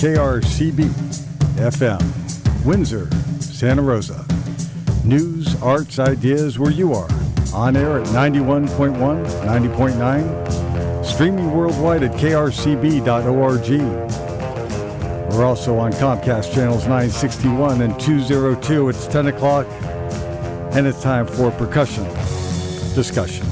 KRCB FM, Windsor, Santa Rosa. News, arts, ideas where you are. On air at 91.1, 90.9, streaming worldwide at krcb.org. We're also on Comcast channels 961 and 202. It's 10 o'clock, and it's time for percussion discussion.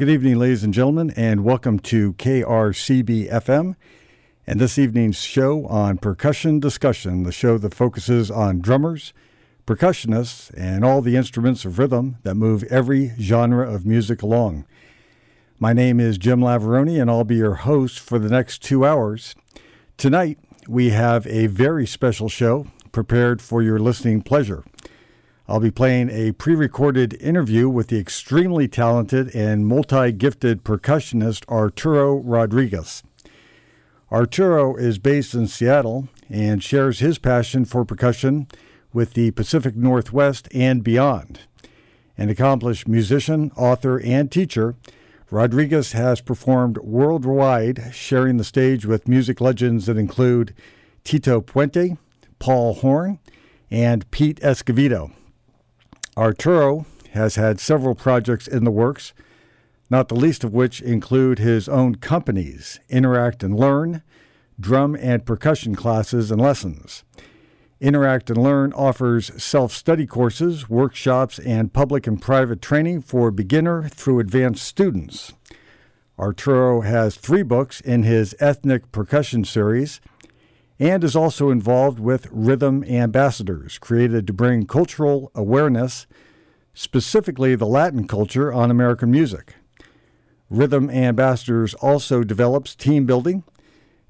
Good evening, ladies and gentlemen, and welcome to KRCB FM and this evening's show on Percussion Discussion, the show that focuses on drummers, percussionists, and all the instruments of rhythm that move every genre of music along. My name is Jim Lavaroni, and I'll be your host for the next two hours. Tonight, we have a very special show prepared for your listening pleasure. I'll be playing a pre recorded interview with the extremely talented and multi gifted percussionist Arturo Rodriguez. Arturo is based in Seattle and shares his passion for percussion with the Pacific Northwest and beyond. An accomplished musician, author, and teacher, Rodriguez has performed worldwide, sharing the stage with music legends that include Tito Puente, Paul Horn, and Pete Escovedo. Arturo has had several projects in the works, not the least of which include his own companies, Interact and Learn, drum and percussion classes and lessons. Interact and Learn offers self study courses, workshops, and public and private training for beginner through advanced students. Arturo has three books in his ethnic percussion series and is also involved with Rhythm Ambassadors, created to bring cultural awareness, specifically the Latin culture, on American music. Rhythm Ambassadors also develops team building,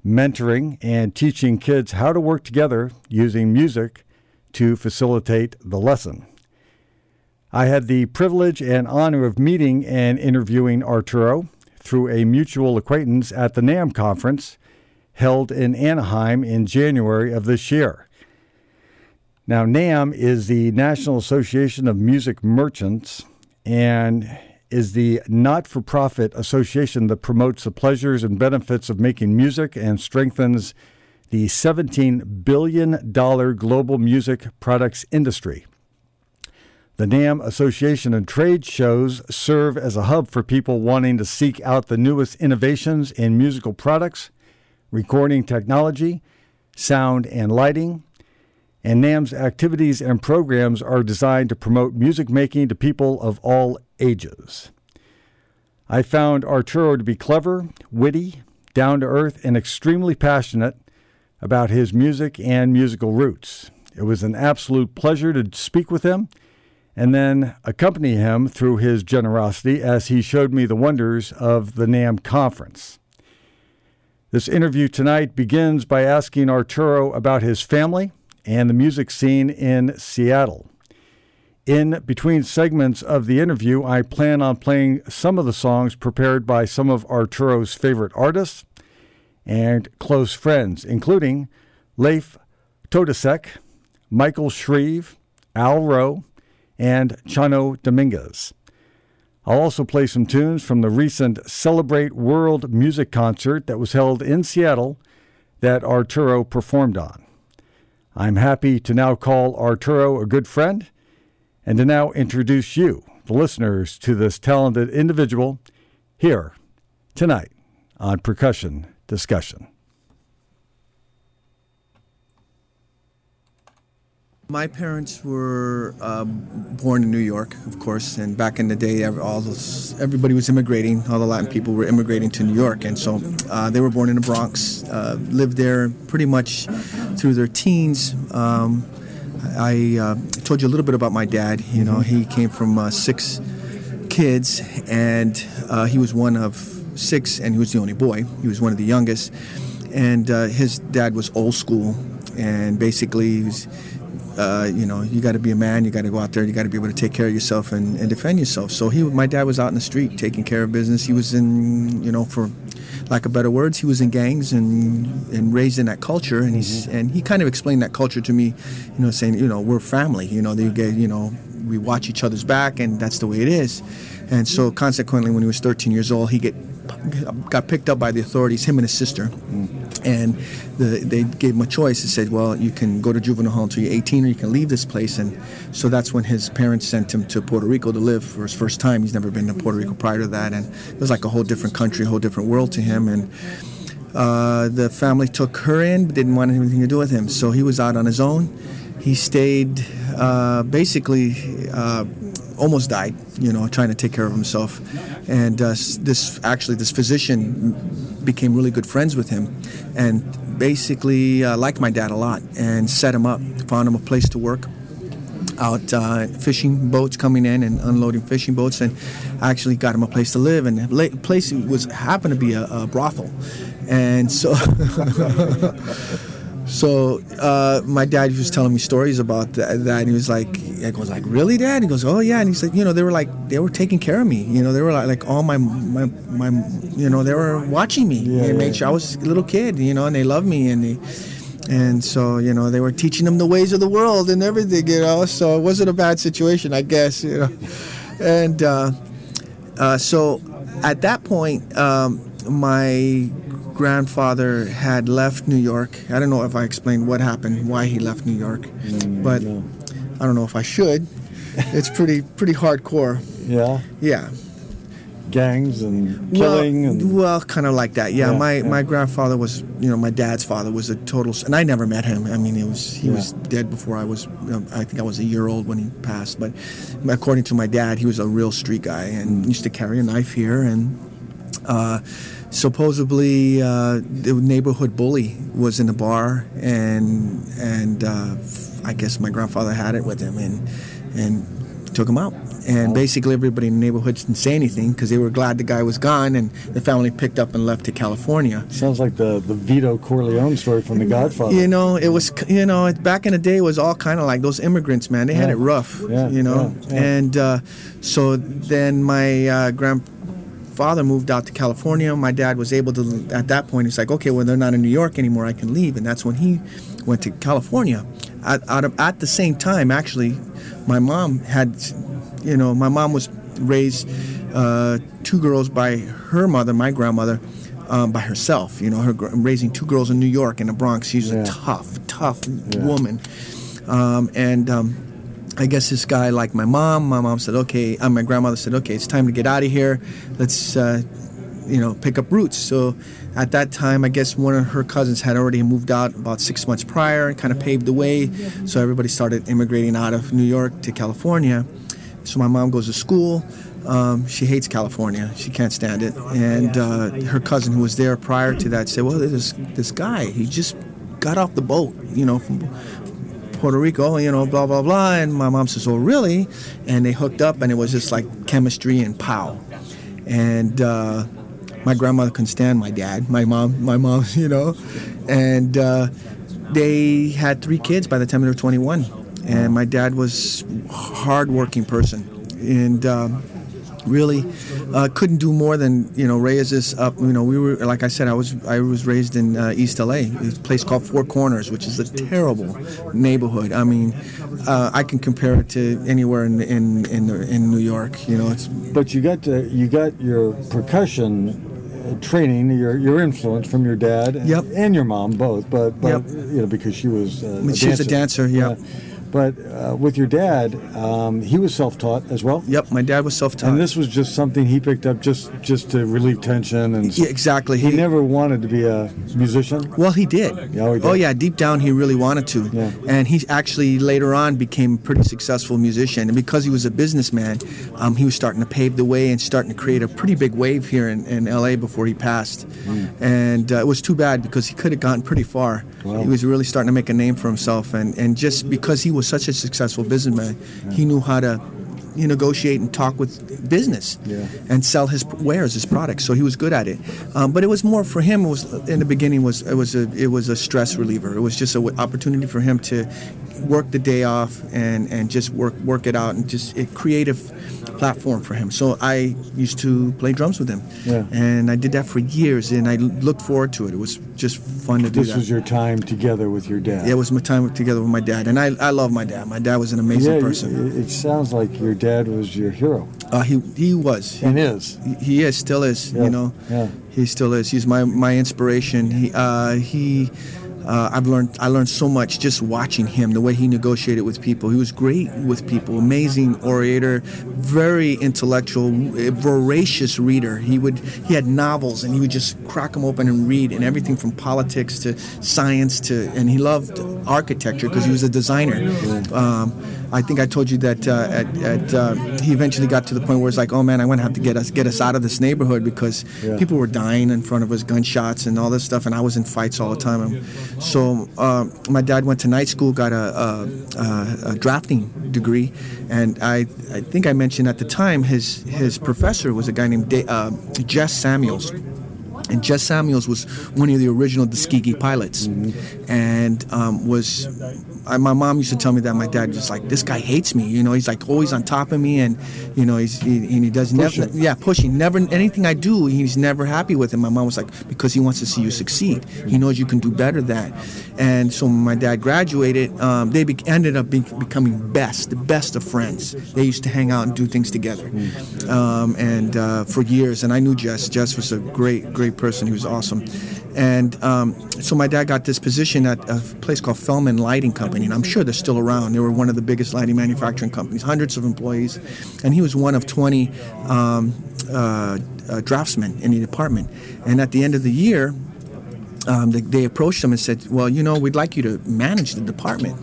mentoring, and teaching kids how to work together using music to facilitate the lesson. I had the privilege and honor of meeting and interviewing Arturo through a mutual acquaintance at the NAMM conference held in Anaheim in January of this year. Now, NAMM is the National Association of Music Merchants and is the not for profit association that promotes the pleasures and benefits of making music and strengthens the $17 billion global music products industry. The NAMM Association and trade shows serve as a hub for people wanting to seek out the newest innovations in musical products recording technology, sound and lighting, and NAMM's activities and programs are designed to promote music making to people of all ages. I found Arturo to be clever, witty, down to earth, and extremely passionate about his music and musical roots. It was an absolute pleasure to speak with him and then accompany him through his generosity as he showed me the wonders of the NAMM conference. This interview tonight begins by asking Arturo about his family, and the music scene in Seattle. In between segments of the interview, I plan on playing some of the songs prepared by some of Arturo's favorite artists and close friends, including Leif Totusek, Michael Shrieve, Al Rowe, and Chano Dominguez. I'll also play some tunes from the recent Celebrate World Music concert that was held in Seattle that Arturo performed on. I'm happy to now call Arturo a good friend and to now introduce you, the listeners, to this talented individual here tonight on Percussion Discussion. My parents were uh, born in New York, of course, and back in the day, all those, everybody was immigrating. All the Latin people were immigrating to New York, and so uh, they were born in the Bronx, uh, lived there pretty much through their teens. Um, I uh, told you a little bit about my dad. You know, he came from uh, six kids, and uh, he was one of six, and he was the only boy. He was one of the youngest, and his dad was old school, and basically he was uh, you know, you got to be a man. You got to go out there. You got to be able to take care of yourself and, and, defend yourself. So he, my dad was out in the street taking care of business. He was in, you know, for lack of better words, he was in gangs and and raised in that culture. And he's mm-hmm. and he kind of explained that culture to me, you know, saying, you know, we're family. You know, they get, you know, we watch each other's back, and that's the way it is. And so, consequently, when he was 13 years old, he get got picked up by the authorities, him and his sister. And the, they gave him a choice. They said, "Well, you can go to juvenile hall until you're 18, or you can leave this place." And so that's when his parents sent him to Puerto Rico to live for his first time. He's never been to Puerto Rico prior to that, and it was like a whole different country, a whole different world to him. And uh, the family took her in, but didn't want anything to do with him. So he was out on his own. He stayed uh, basically. Uh, almost died, you know, trying to take care of himself. And uh, this actually, this physician became really good friends with him, and basically uh, liked my dad a lot, and set him up, found him a place to work out uh, fishing boats coming in and unloading fishing boats, and actually got him a place to live. And the place was happened to be a, a brothel, and so. So uh, my dad was telling me stories about that, that, and he was like, I goes like, really, Dad? He goes, oh yeah, and he said, you know, they were like, they were taking care of me, you know, they were like, like all my, my, my, you know, they were watching me. Yeah, they made sure I was a little kid, you know, and they loved me, and they, and so you know, they were teaching them the ways of the world and everything, you know. So it wasn't a bad situation, I guess, you know, and uh, uh, so at that point, um, my grandfather had left New York. I don't know if I explained what happened, why he left New York, mm, but no. I don't know if I should. It's pretty pretty hardcore. Yeah. Yeah. Gangs and killing well, and well, kind of like that. Yeah, yeah my yeah. my grandfather was, you know, my dad's father was a total, and I never met him. I mean, he was he yeah. was dead before I was. You know, I think I was a year old when he passed. But according to my dad, he was a real street guy and mm. used to carry a knife here and. Uh, supposedly uh, the neighborhood bully was in the bar, and and uh, I guess my grandfather had it with him, and and took him out. And basically, everybody in the neighborhood didn't say anything because they were glad the guy was gone, and the family picked up and left to California. Sounds like the the Vito Corleone story from The Godfather. You know, it was you know back in the day it was all kind of like those immigrants, man. They yeah. had it rough, yeah, you know. Yeah, and uh, so then my uh, grand father moved out to California. My dad was able to, at that point, he's like, okay, well, they're not in New York anymore. I can leave. And that's when he went to California. At, at, at the same time, actually, my mom had, you know, my mom was raised uh, two girls by her mother, my grandmother, um, by herself. You know, her raising two girls in New York in the Bronx. She's yeah. a tough, tough yeah. woman. Um, and um, I guess this guy like my mom. My mom said, "Okay." Uh, my grandmother said, "Okay, it's time to get out of here. Let's, uh, you know, pick up roots." So, at that time, I guess one of her cousins had already moved out about six months prior and kind of paved the way. So everybody started immigrating out of New York to California. So my mom goes to school. Um, she hates California. She can't stand it. And uh, her cousin, who was there prior to that, said, "Well, there's this guy. He just got off the boat, you know, from Puerto Rico, you know, blah, blah, blah. And my mom says, oh, really? And they hooked up, and it was just like chemistry and pow. And uh, my grandmother couldn't stand my dad, my mom, my mom, you know. And uh, they had three kids by the time they were 21, and my dad was hardworking person, and. Um, really uh, couldn't do more than you know raise us up. You know, we were like I said, I was I was raised in uh, East LA, a place called Four Corners, which is a terrible neighborhood. I mean, uh, I can compare it to anywhere in in in, in New York. You know, it's. But you got to, you got your percussion uh, training, your your influence from your dad Yep. and your mom both, but, but Yep. you know because she was uh, She was a dancer, yeah. But uh, with your dad, um, he was self-taught as well. Yep, my dad was self-taught. And this was just something he picked up just just to relieve tension and yeah, exactly. he never wanted to be a musician. Well, he did. Yeah, he did. Oh, yeah. Deep down, he really wanted to. Yeah. And he actually later on became a pretty successful musician. And because he was a businessman, um, he was starting to pave the way and starting to create a pretty big wave here in, in LA before he passed. Hmm. And uh, it was too bad because he could have gotten pretty far. Wow. He was really starting to make a name for himself. And, and just because he was such a successful businessman, he knew how to. You negotiate and talk with business, Yeah. and sell his wares, his products. So he was good at it. Um, but it was more for him. It was in the beginning was it was a it was a stress reliever. It was just an opportunity for him to work the day off and and just work work it out and just a creative platform for him. So I used to play drums with him, Yeah. and I did that for years, and I looked forward to it. It was just fun to do This that. was your time together with your dad. Yeah, it was my time together with my dad, and I, I love my dad. My dad was an amazing yeah, person. It, sounds like your dad was your hero Uh, he he was. and is. He- he is still is Yeah, you know yeah. he still is he's my my inspiration he uh, he uh, I've learned I learned so much just watching him the way he negotiated with people. He was great with people amazing orator very intellectual voracious reader. He would he had novels and he would just crack them open and read and everything from politics to science to and he loved architecture because he was a designer. Um, I think I told you that uh, at, at uh, he eventually got to the point where it's like, oh man, I want to have to get us get us out of this neighborhood because Yeah. people were dying in front of us, gunshots and all this stuff, and I was in fights all the time. And so uh, my dad went to night school, got a, a, a, a drafting degree, and I I think I mentioned at the time his his professor was a guy named uh, Jess Samuels. And Jess Samuels was one of the original Tuskegee pilots, and um, was I, my mom used to tell me that my dad just like this guy hates me. You know, he's like always on top of me, and you know he's he, and he does never yeah pushing never anything I do he's never happy with. And my mom was like because he wants to see you succeed. He knows you can do better than. And so when my dad graduated, um, they be, ended up being, becoming best, the best of friends. They used to hang out and do things together, um, and uh, for years. And I knew Jess. Jess was a great great person. He was awesome. And um, so my dad got this position at a place called Fellman Lighting Company, and I'm sure they're still around. They were one of the biggest lighting manufacturing companies, hundreds of employees, and he was one of 20 um, uh, uh, draftsmen in the department. And at the end of the year, um, they, they approached him and said, "Well, you know, we'd like you to manage the department."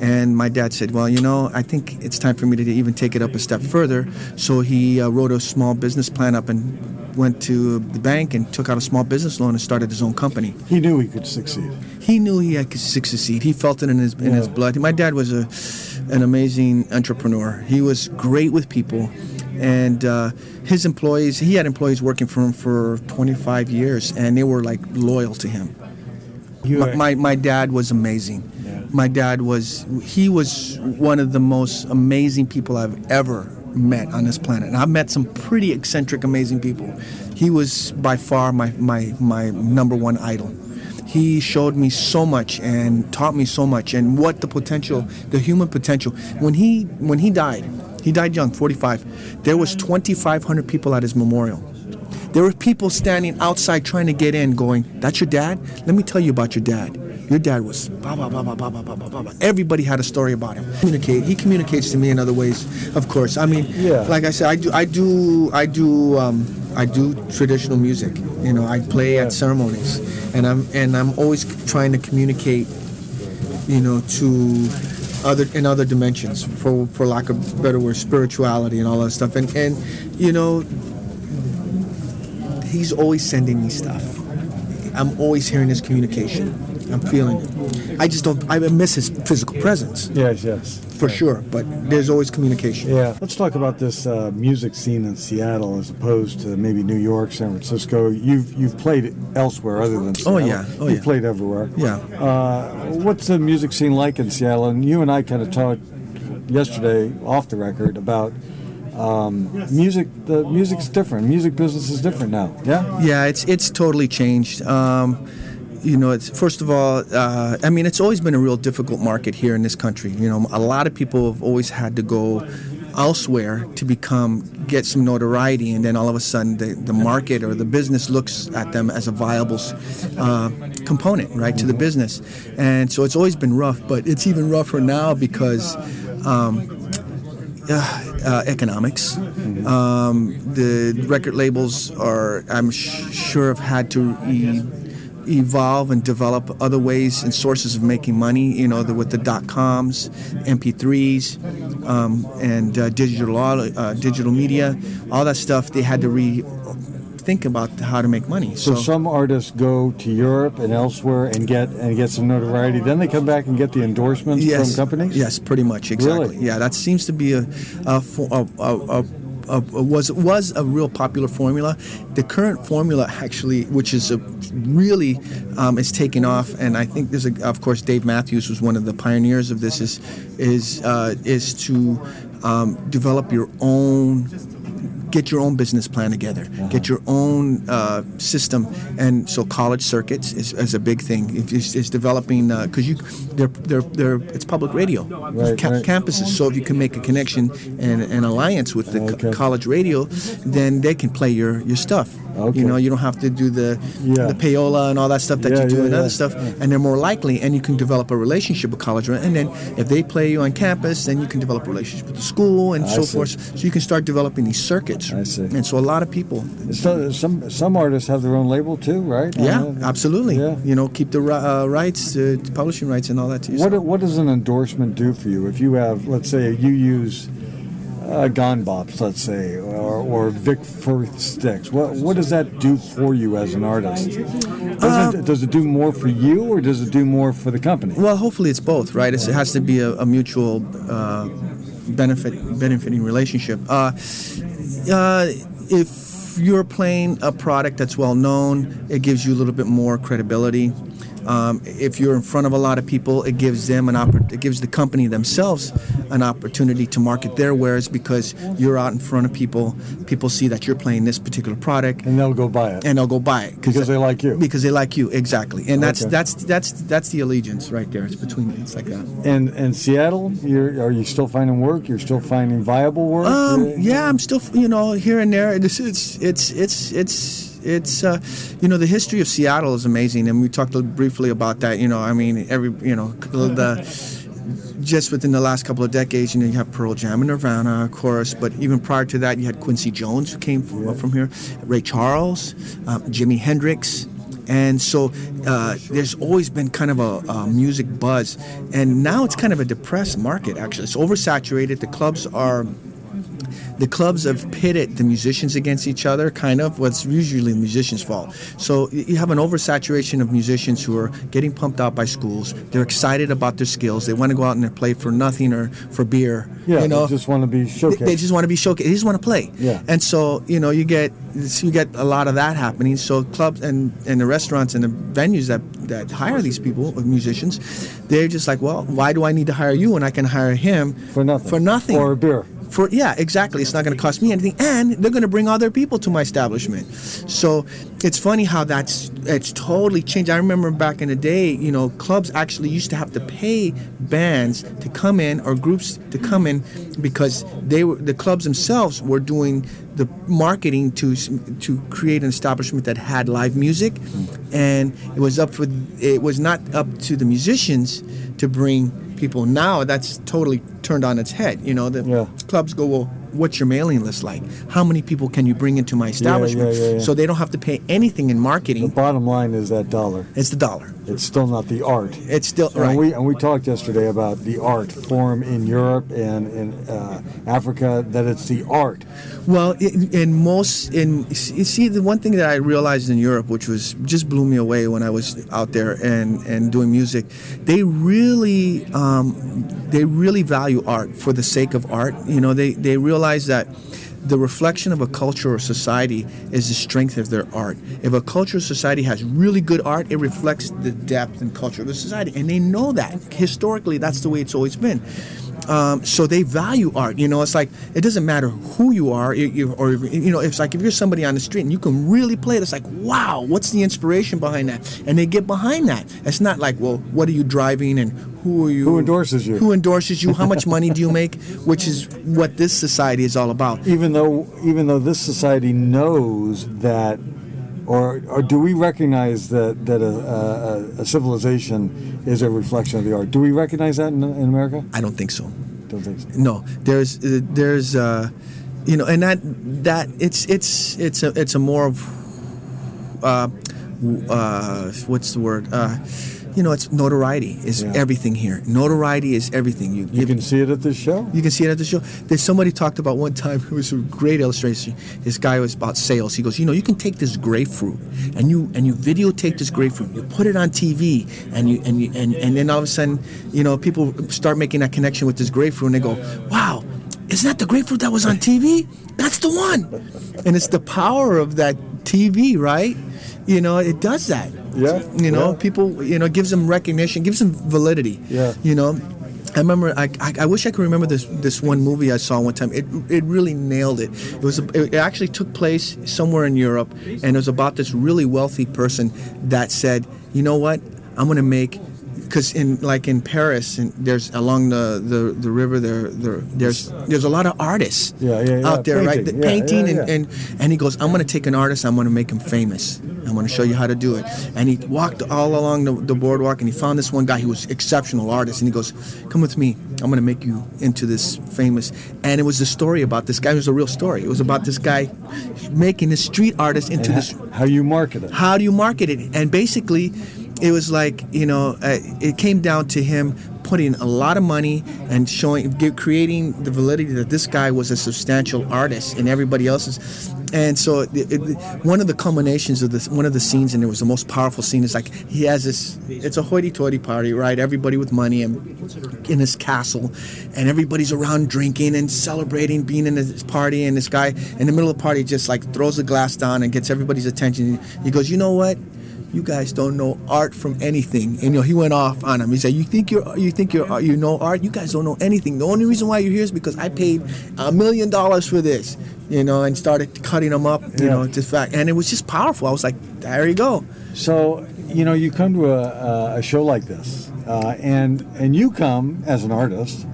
And my dad said, "Well, you know, I think it's time for me to even take it up a step further." So he uh, wrote a small business plan up and went to the bank and took out a small business loan and started his own company. He knew he could succeed. He knew he had to succeed. He felt it in his in his blood. My dad was a an amazing entrepreneur. He was great with people, and uh, his employees. He had employees working for him for 25 years, and they were like loyal to him. My, my, my dad was amazing. Yeah. My dad was he was one of the most amazing people I've ever met on this planet. And I've met some pretty eccentric, amazing people. He was by far my, my, my number one idol. He showed me so much and taught me so much and what the potential, the human potential. When he when he died, he died young, 45. There was 2,500 people at his memorial. There were people standing outside trying to get in, going, "That's your dad? Let me tell you about your dad. Your dad was blah blah blah blah blah blah blah blah." blah." Everybody had a story about him. Communicate. He communicates to me in other ways, of course. I mean, Yeah. like I said, I do, I do, I do, um, I do traditional music. You know, I play Yeah. at ceremonies, and I'm and I'm always trying to communicate. You know, to other in other dimensions, for for lack of better word, spirituality and all that stuff. And and you know, he's always sending me stuff. I'm always hearing his communication. I'm feeling it. I just don't. I miss his physical presence Yes, yes. for sure. But there's always communication. Yeah. Let's talk about this uh, music scene in Seattle as opposed to maybe New York, San Francisco. You've you've played elsewhere other than Seattle. Oh, yeah. Oh, yeah. you've played everywhere. Yeah. Uh, what's the music scene like in Seattle? And you and I kind of talked yesterday off the record about um, music. The music's different. Music business is different now. Yeah. Yeah, it's it's totally changed. Um, you know, it's first of all, uh, I mean, it's always been a real difficult market here in this country. You know, a lot of people have always had to go elsewhere to become get some notoriety, and then all of a sudden, the, the market or the business looks at them as a viable uh, component, right, to the business. And so it's always been rough, but it's even rougher now because. Um, uh, uh, economics. Um, the record labels are, I'm sh- sure, have had to e- evolve and develop other ways and sources of making money. You know, the, with the dot coms, MP3s, um, and uh, digital uh, digital media, all that stuff. They had to re think about how to make money. So, some artists go to Europe and elsewhere and get and get some notoriety. Then they come back and get the endorsements yes, from companies. Yes, pretty much, exactly. Really? Yeah, that seems to be a, a, a, a, a was was a real popular formula. The current formula, actually, which is a really um, is taking off, and I think there's a, of course, Dave Matthews was one of the pioneers of this. Is is uh, is to um, develop your own get your own business plan together, get your own uh, system, and so college circuits is, is a big thing. It's, it's developing because you, they're, they're, they're, it's public radio, Right, Ca- right. campuses. So if you can make a connection and an alliance with the co- college radio, then they can play your, your stuff. Okay. You know, you don't have to do the Yeah. the payola and all that stuff that Yeah, you do yeah, and other stuff, and they're more likely, and you can develop a relationship with college. radio. And then if they play you on campus, then you can develop a relationship with the school and I so see. forth. So you can start developing these circuits. I see. And so a lot of people, So, some some artists have their own label too, right? yeah, Uh, absolutely. Yeah. You know, keep the uh, rights, uh, publishing rights, and all that too. What what does an endorsement do for you if you have, let's say, you use uh, Gon Bops, let's say, or, or Vic Firth sticks? What what does that do for you as an artist? Does, it, does it do more for you, or does it do more for the company? Well, hopefully it's both, right? It's, it has to be a, a mutual uh, benefit, benefiting relationship. Uh, uh, if you're playing a product that's well known, it gives you a little bit more credibility. Um, if you're in front of a lot of people, it gives them an oppor- it gives the company themselves an opportunity to market their wares because you're out in front of people. People see that you're playing this particular product, And they'll go buy it. and they'll go buy it Because they like you. Because they like you, exactly. And that's Okay. that's that's that's the allegiance right there. It's between it's like that. And and Seattle, you're are you still finding work? You're still finding viable work? Um, yeah, I'm still, you know, here and there. It's it's it's it's it's it's uh, you know the history of Seattle is amazing, and we talked briefly about that. You know, I mean, every you know the just within the last couple of decades, you know, you have Pearl Jam and Nirvana, of course, but even prior to that, you had Quincy Jones who came from, from here, Ray Charles, um, Jimi Hendrix. And so uh, there's always been kind of a, a music buzz. And now it's kind of a depressed market, actually. It's oversaturated. The clubs are the clubs have pitted the musicians against each other, kind of. What's usually the musicians' fault. So you have an oversaturation of musicians who are getting pumped out by schools. They're excited about their skills. They want to go out and play for nothing or for beer. yeah, you know, they just want to be they, showcased. they just want to be showcased. They just want to play. Yeah. And so you know you get you get a lot of that happening. So clubs and, and the restaurants and the venues that that hire these people, uh, musicians, they're just like, well, why do I need to hire you when I can hire him for nothing. For nothing. Or a beer. For yeah, exactly. It's not going to cost me anything, and they're going to bring other people to my establishment. So it's funny how that's it's totally changed. I remember back in the day, you know, clubs actually used to have to pay bands to come in or groups to come in because they were the clubs themselves were doing the marketing to to create an establishment that had live music, and it was up for it was not up to the musicians to bring people. Now that's totally turned on its head. You know, the Yeah. clubs go, well, what's your mailing list like? How many people can you bring into my establishment? yeah, yeah. So they don't have to pay anything in marketing. The bottom line is that dollar. It's the dollar. It's still not the art. It's still And right. we and we talked yesterday about the art form in Europe and in uh, Africa. That it's the art. Well, in, in most, in you see, the one thing that I realized in Europe, which was just blew me away when I was out there and and doing music, they really um, they really value art for the sake of art. You know, they they realize that. The reflection of a culture or society is the strength of their art. If a culture or society has really good art, it reflects the depth and culture of the society, and they know that historically. That's the way it's always been. Um, so they value art. You know, it's like it doesn't matter who you are, you, you, or you know, it's like if you're somebody on the street and you can really play it. It's like, wow, what's the inspiration behind that? And they get behind that. It's not like, well, what are you driving and who are you? Who endorses you? Who endorses you? How much money do you make? Which is what this society is all about. Even though even though this society knows that. Or, or do we recognize that, that a, a, a civilization is a reflection of the art? Do we recognize that in, in America? I don't think so. Don't think so. No, there's uh, there's uh, you know, and that that it's it's it's a it's a more of uh, uh, what's the word? Uh, you know, it's notoriety is Yeah. everything here. Notoriety is everything. You You can see it at this show. you can see it at the show. There's somebody talked about one time. It was a great illustration. This guy was about sales. He goes, you know, you can take this grapefruit and you and you videotape this grapefruit. You put it on TV, and you and you and, and then all of a sudden, you know, people start making that connection with this grapefruit, and they go, wow. Isn't that the grapefruit that was on TV? That's the one. And it's the power of that TV, right? You know, it does that. Yeah, You know, yeah. people, you know, gives them recognition, gives them validity. Yeah. You know, I remember. I, I, I wish I could remember this this one movie I saw one time. It it really nailed it. It was it actually took place somewhere in Europe, and it was about this really wealthy person that said, you know what, I'm gonna make. Because in like in Paris, and there's along the, the, the river there, there there's there's a lot of artists Yeah, yeah, yeah. out there, right? Painting. The Yeah, painting and, and and he goes, I'm going to take an artist, I'm going to make him famous. I'm going to show you how to do it. And he walked all along the, the boardwalk and he found this one guy who was exceptional artist. And he goes, Come with me. I'm going to make you into this famous. And it was a story about this guy. It was a real story. It was about this guy making this street artist into And this ho- how you market it. how do you market it? And basically, it was like you know, uh, it came down to him putting a lot of money and showing, creating the validity that this guy was a substantial artist and everybody else's. And so, it, it, one of the culminations of this, one of the scenes, and it was the most powerful scene, is like he has this. It's a hoity-toity party, right? Everybody with money and in his castle, and everybody's around drinking and celebrating being in this party. And this guy in the middle of the party just like throws the glass down and gets everybody's attention. He goes, "You know what? You guys don't know art from anything." And you know, he went off on him. He said, "You think you're, you think you're, you know art? You guys don't know anything. The only reason why you're here is because I paid a million dollars for this." You know, and started cutting them up. You Yeah. know, just fact, and it was just powerful. I was like, "There you go." So you know, you come to a, a show like this, uh, and and you come as an artist,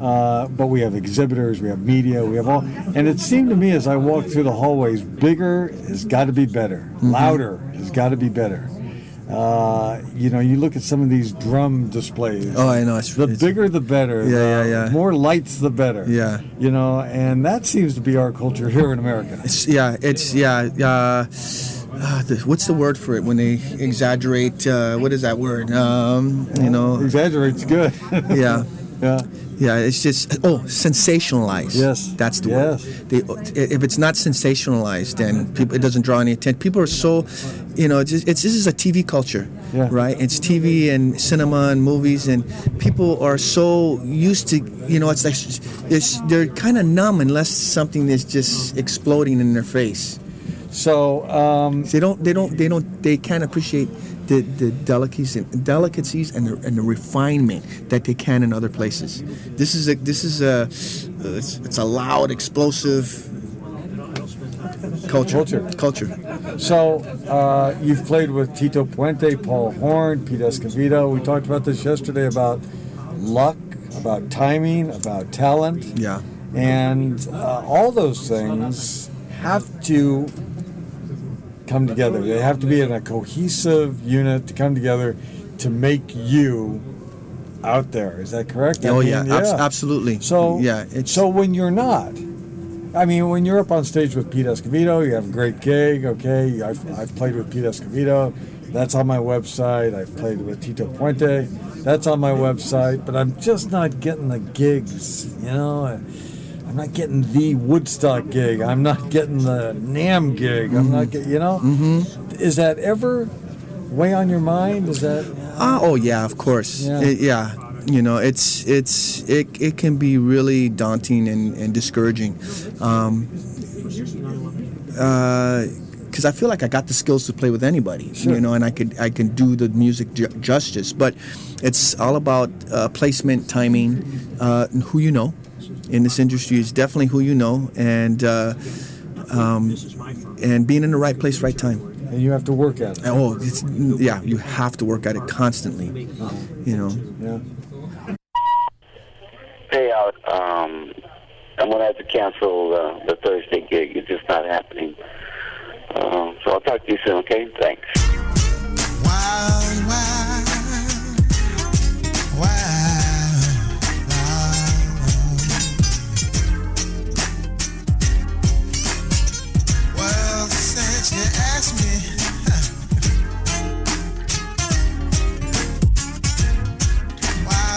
uh, but we have exhibitors, we have media, we have all, and it seemed to me as I walked through the hallways, bigger has got to be better, Mm-hmm. louder has got to be better. Uh, you know, you look at some of these drum displays. Oh, I know. It's, The it's- bigger the better. Yeah, the yeah, yeah. More lights the better. Yeah. You know, and that seems to be our culture here in America. It's, yeah, it's yeah. Uh, uh, the, what's the word for it when they exaggerate? Uh, what is that word? Um, you know, Exaggerate's good. yeah, yeah. Yeah. It's just oh, sensationalized. Yes. that's the Yes. word. They, if it's not sensationalized, then people, it doesn't draw any attention. People are so, you know, it's, it's this is a TV culture, Yeah. right? It's TV and cinema and movies, and people are so used to, you know, it's like it's, they're kind of numb unless something is just exploding in their face. So, um, They don't. They don't. They don't. They can't appreciate the, the delicacies and delicacies and the, and the refinement that they can in other places. This is a. This is a. It's, it's a loud, explosive culture. Culture. Culture. So uh, you've played with Tito Puente, Paul Horn, Pete Escovedo. We talked about this yesterday about luck, about timing, about talent, Yeah. and uh, all those things have to come together. They have to be in a cohesive unit to come together to make you out there. Is that correct? I oh mean, yeah. Abs- absolutely. So yeah. It's so when you're not, I mean, when you're up on stage with Pete Escovedo, you have a great gig. Okay, I've, I've played with Pete Escovedo. That's on my website. I've played with Tito Puente. That's on my website. But I'm just not getting the gigs. You know, I'm not getting the Woodstock gig. I'm not getting the NAMM gig. I'm not getting. You know, Mm-hmm. is that ever weigh on your mind? Is that? Uh, oh yeah, of course. Yeah. It- yeah. You know, it's it's it, it can be really daunting and, and discouraging. Um, because I feel like I got the skills to play with anybody, Sure. you know, and I could I can do the music ju- justice. But it's all about uh, placement, timing, uh, who you know in this industry is definitely who you know, and uh, um, and being in the right place, right time. And you have to work at it. Oh, it's, yeah, you have to work at it constantly. You know. Yeah. payout. Um, I'm gonna have to cancel uh, the Thursday gig. It's just not happening. Um, so I'll talk to you soon. Okay? Thanks. Wild, wild, wild,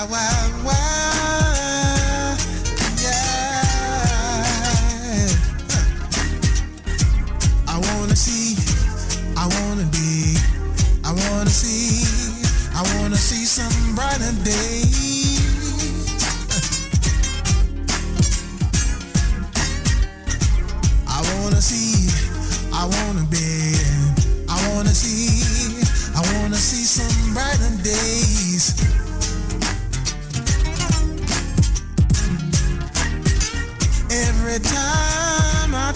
I wanna see, I wanna be, I wanna see, I wanna see some brighter days. Time I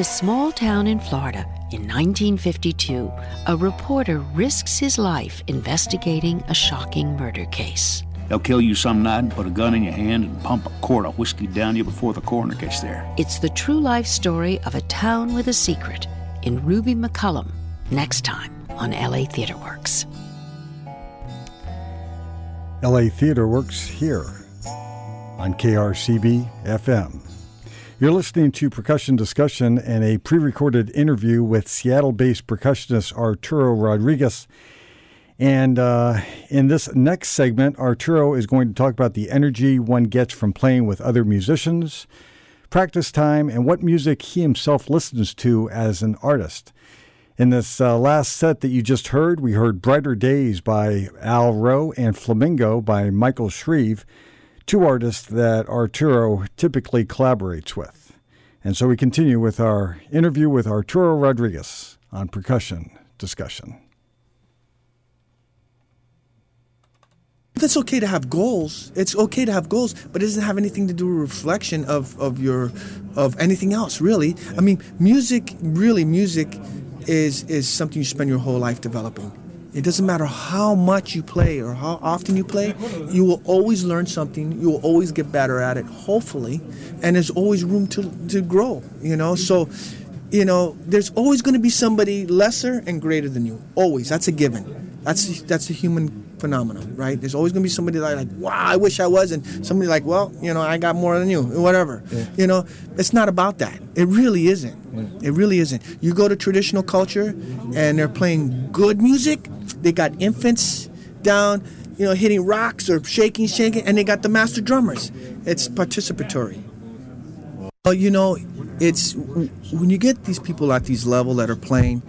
a small town in Florida in 1952, a reporter risks his life investigating a shocking murder case. They'll kill you some night and put a gun in your hand and pump a quart of whiskey down you before the coroner gets there. It's the true life story of a town with a secret in Ruby McCollum, next time on LA Theater Works. LA Theater Works here on KRCB FM. You're listening to Percussion Discussion and a pre recorded interview with Seattle based percussionist Arturo Rodriguez. And uh, in this next segment, Arturo is going to talk about the energy one gets from playing with other musicians, practice time, and what music he himself listens to as an artist. In this uh, last set that you just heard, we heard Brighter Days by Al Rowe and Flamingo by Michael Shrieve two artists that Arturo typically collaborates with. And so we continue with our interview with Arturo Rodriguez on percussion discussion. It's okay to have goals. It's okay to have goals, but it doesn't have anything to do with reflection of, of your of anything else, really. I mean, music, really, music is is something you spend your whole life developing. It doesn't matter how much you play or how often you play, you will always learn something. You will always get better at it, hopefully, and there's always room to, to grow, you know? So, you know, there's always going to be somebody lesser and greater than you. Always. That's a given. That's, that's a human phenomenon, right? There's always going to be somebody like, wow, I wish I was, and somebody like, well, you know, I got more than you, whatever. Yeah. You know, it's not about that. It really isn't. Yeah. It really isn't. You go to traditional culture, and they're playing good music. They got infants down, you know, hitting rocks or shaking, shaking, and they got the master drummers. It's participatory. Well, you know, it's when you get these people at these level that are playing,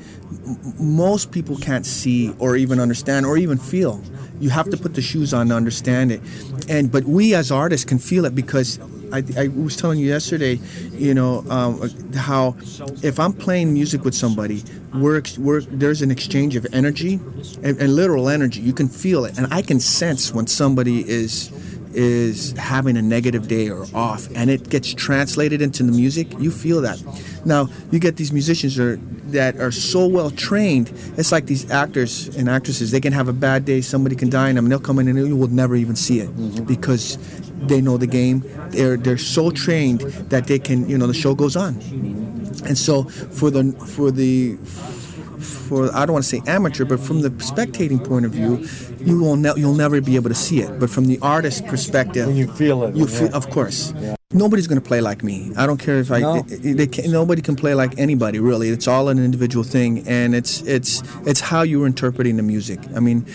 most people can't see or even understand or even feel you have to put the shoes on to understand it. And but we as artists can feel it because I, I was telling you yesterday, you know, um, how if I'm playing music with somebody, we're, we're, there's an exchange of energy and, and literal energy. You can feel it, and I can sense when somebody is is having a negative day or off and it gets translated into the music you feel that. Now you get these musicians that are, that are so well trained it's like these actors and actresses they can have a bad day somebody can die in them and they'll come in and you will never even see it mm-hmm. because they know the game. They're they're so trained that they can you know the show goes on. And so for the for the for I don't want to say amateur, but from the spectating point of view, you will ne- you'll never be able to see it. But from the artist perspective, When you feel it, you yeah. feel, of course. Nobody's going to play like me. I don't care if I. No. they can, nobody can play like anybody. Really, it's all an individual thing, and it's it's it's how you're interpreting the music. I mean,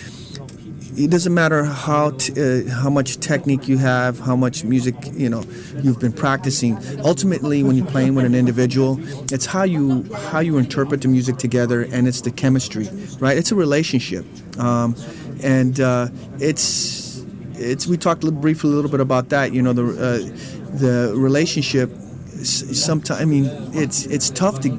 it doesn't matter how t- uh, how much technique you have, how much music you know you've been practicing. Ultimately, when you're playing with an individual, it's how you how you interpret the music together, and it's the chemistry, right? It's a relationship, um, and uh, it's it's. We talked briefly a little bit about that. You know, the uh, the relationship. Sometimes I mean, it's it's tough to.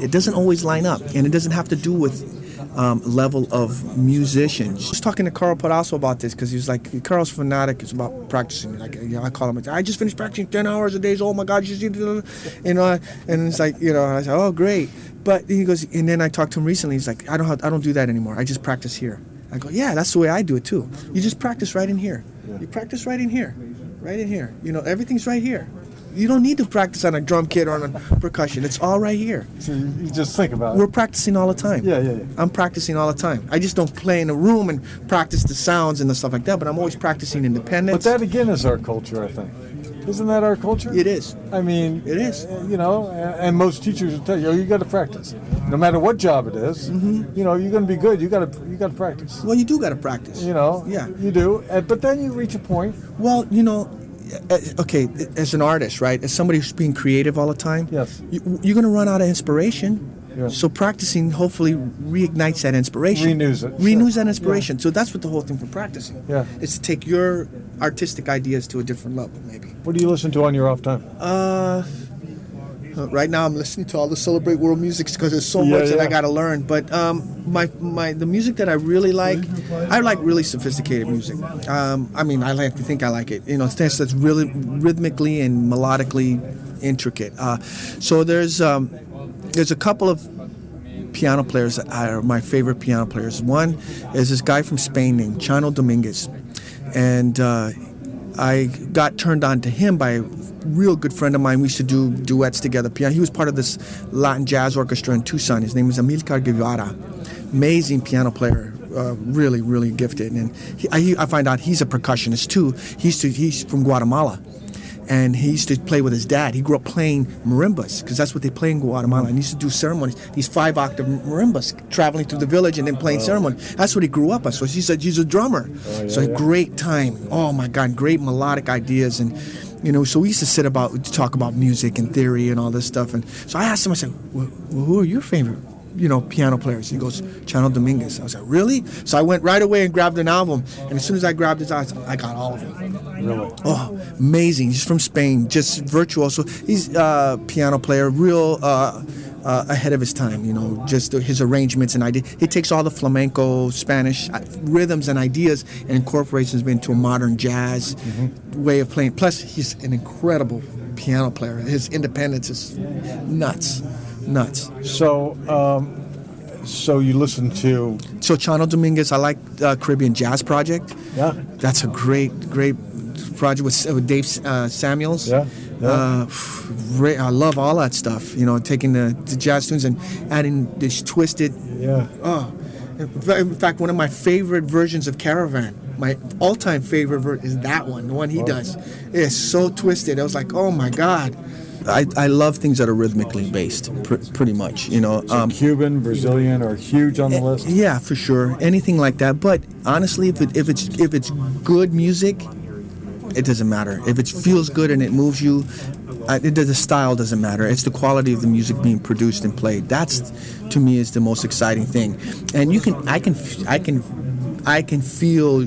It doesn't always line up, and it doesn't have to do with um, level of musicians. I was talking to Carl Perazzo about this because he was like, Carl's fanatic is about practicing. Like, you know, I call him, I just finished practicing 10 hours a day. Oh my God, you you know, and it's like, you know, I said, oh, great. But he goes, and then I talked to him recently. He's like, I don't, have, I don't do that anymore. I just practice here. I go, yeah, that's the way I do it too. You just practice right in here. You practice right in here, right in here. You know, everything's right here. You don't need to practice on a drum kit or on a percussion. It's all right here. So you just think about it. We're practicing all the time. Yeah, yeah, yeah. I'm practicing all the time. I just don't play in a room and practice the sounds and the stuff like that, but I'm always practicing independence. But that again is our culture, I think. Isn't that our culture? it is. I mean, It is. uh, You know, and most teachers will tell you, oh, you got to practice. No matter what job it is, Mm-hmm. you know, you're going to be good. You got to, you got to practice. Well, you do got to practice. You know, Yeah. you do. But then you reach a point. Well, you know, okay, as an artist, right? As somebody who's being creative all the time, Yes. you, you're going to run out of inspiration. Yeah. So practicing hopefully reignites that inspiration. Renews it, Renews sure. that inspiration. So that's what the whole thing for practicing. Yeah. Is to take your artistic ideas to a different level, maybe. What do you listen to on your off time? Uh, right now I'm listening to all the celebrate world music because there's so Yeah, much that I got to learn. But um, my my the music that I really like, I like really sophisticated music. Um, I mean, I like to think I like it. You know, things that's really rhythmically and melodically intricate. Uh, so there's um, there's a couple of piano players that are my favorite piano players. One is this guy from Spain named Chano Dominguez, and uh, I got turned on to him by a real good friend of mine. We used to do duets together. Piano. He was part of this Latin jazz orchestra in Tucson. His name is Amilcar Guevara. Amazing piano player. Uh, really, really gifted, and he, I, I find out he's a percussionist too. He used to, he's from Guatemala, and he used to play with his dad. He grew up playing marimbas because that's what they play in Guatemala. And he used to do ceremonies, these five octave marimbas, traveling through the village and then playing ceremony. That's what he grew up on. So he said he's a drummer. Oh, so a great time. Oh my God, great melodic ideas and. You know, so we used to sit about talk about music and theory and all this stuff. And so I asked him, I said, well, who are your favorite, you know, piano players? He goes, Chano Dominguez. I was like, really? So I went right away and grabbed an album. And as soon as I grabbed his, I, was- I got all of them. Really? Oh, amazing! He's from Spain, just virtuoso. He's a piano player, real uh, uh, ahead of his time. You know, just his arrangements and ideas. He takes all the flamenco, Spanish uh, rhythms and ideas and incorporates them into a modern jazz way of playing. Plus, he's an incredible piano player. His independence is nuts, nuts. So, um, so you listen to, So Chano Dominguez, I like uh, Caribbean Jazz Project. yeah, That's a great, great project with, with Dave uh, Samuels. Yeah, yeah. Uh, I love all that stuff. You know, taking the, the jazz tunes and adding this twisted. yeah. Oh, in fact, one of my favorite versions of Caravan, my all-time favorite is that one, the one he does. It's so twisted. I was like, oh my god. I, I love things that are rhythmically based, pr- pretty much. You know, um, Cuban, Brazilian are huge on the list. yeah, for sure. Anything like that. But honestly, if it, if it's if it's good music, it doesn't matter. If it feels good and it moves you, uh, it, the style doesn't matter. It's the quality of the music being produced and played. That's to me is the most exciting thing. And you can I can I can I can feel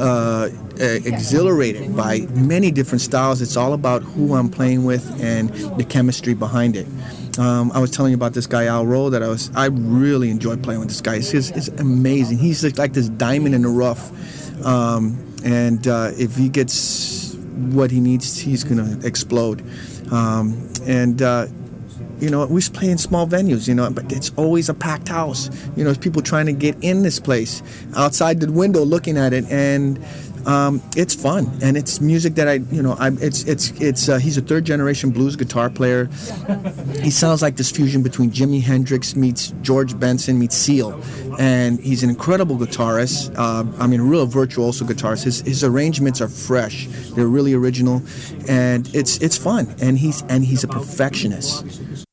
uh, exhilarated by many different styles. It's all about who I'm playing with and the chemistry behind it. Um, I was telling you about this guy Al Rowe that I was. I really enjoy playing with this guy. It's, just- it's amazing. He's like, this diamond in the rough, um, and uh, if he gets what he needs, he's gonna explode. Um, and uh, you know, we play in small venues, you know, but it's always a packed house. You know, people trying to get in this place, outside the window looking at it, and um, it's fun and it's music that I, you know, I, it's it's it's. Uh, he's a third generation blues guitar player. He sounds like this fusion between Jimi Hendrix meets George Benson meets Seal, and he's an incredible guitarist. Uh, I mean, a real virtuoso guitarist. His his arrangements are fresh. They're really original, and it's it's fun. And he's and he's a perfectionist.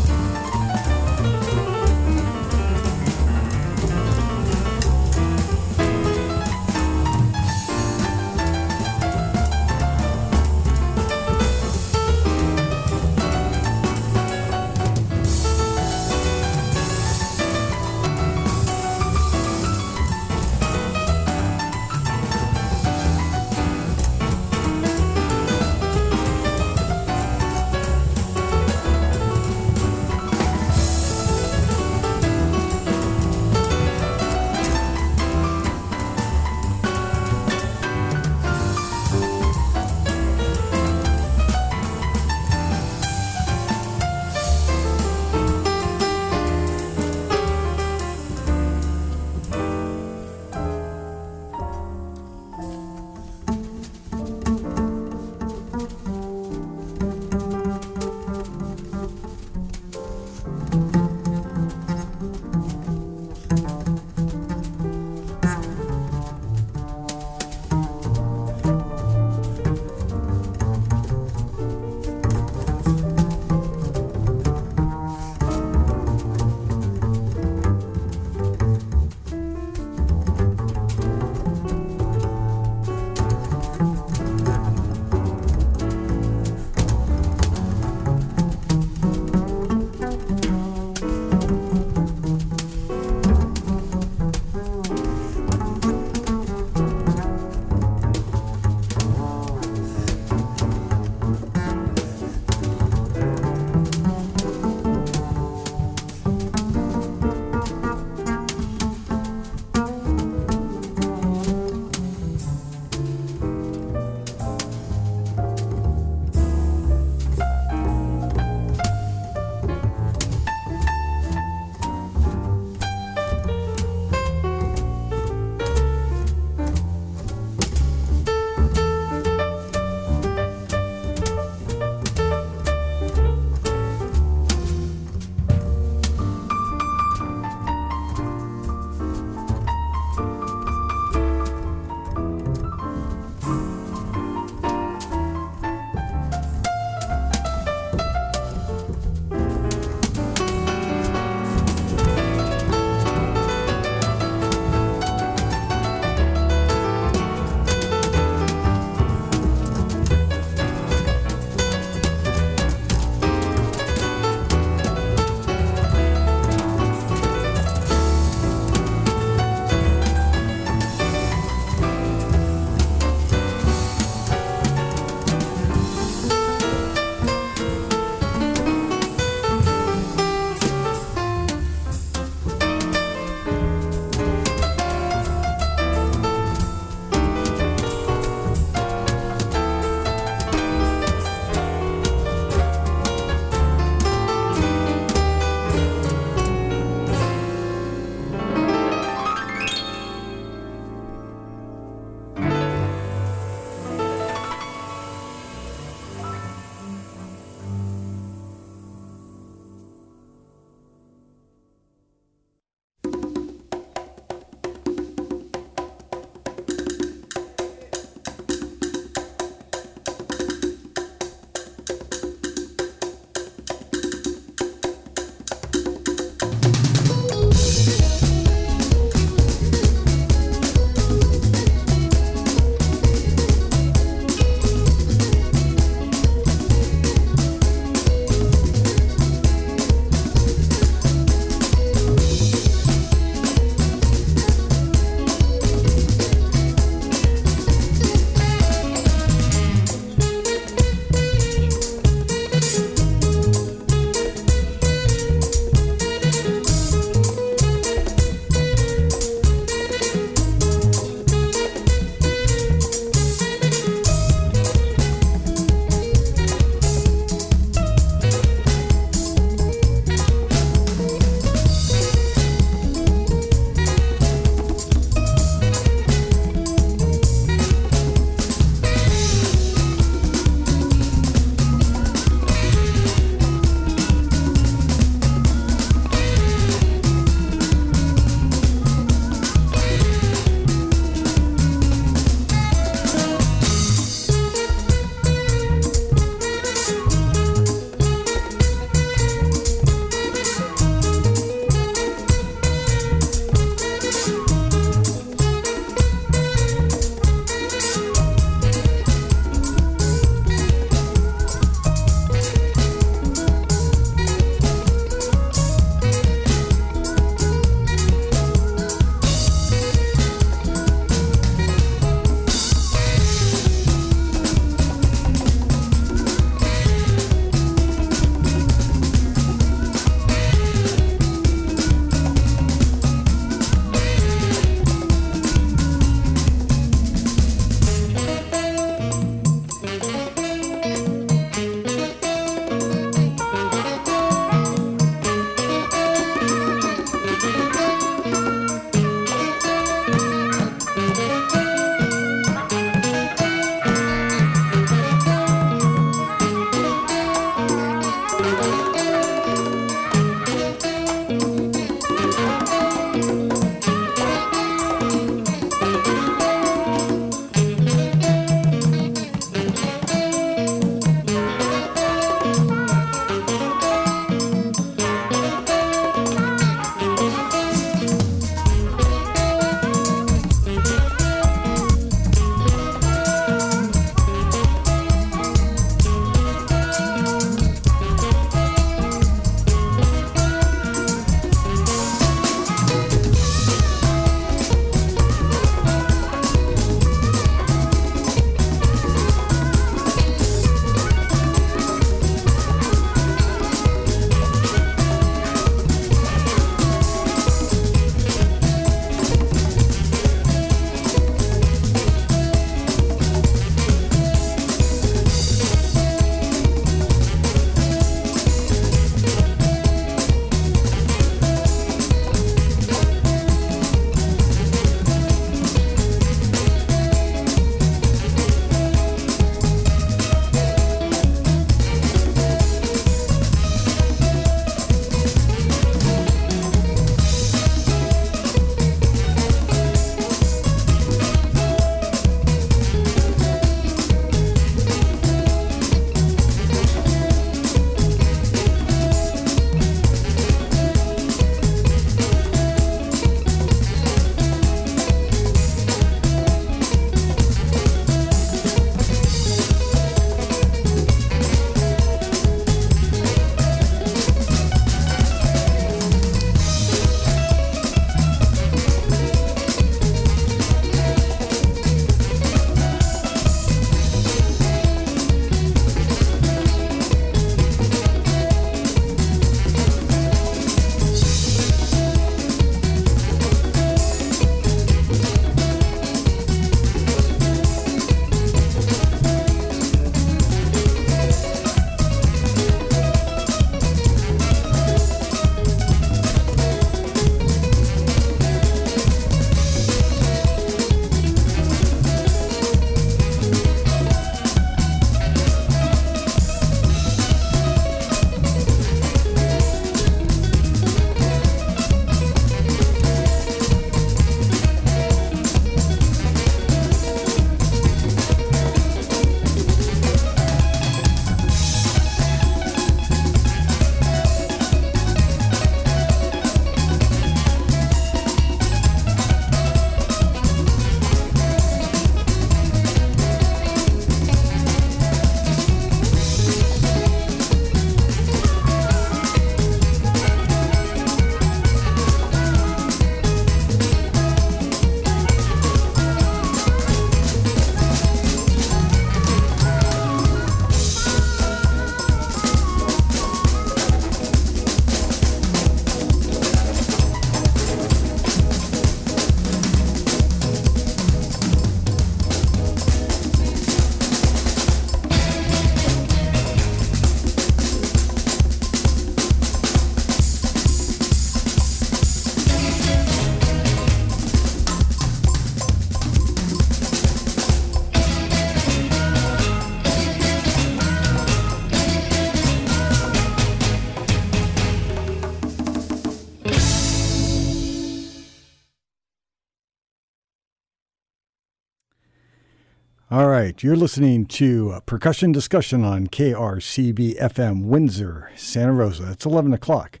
You're listening to a Percussion Discussion on KRCB FM Windsor, Santa Rosa. It's 11 o'clock.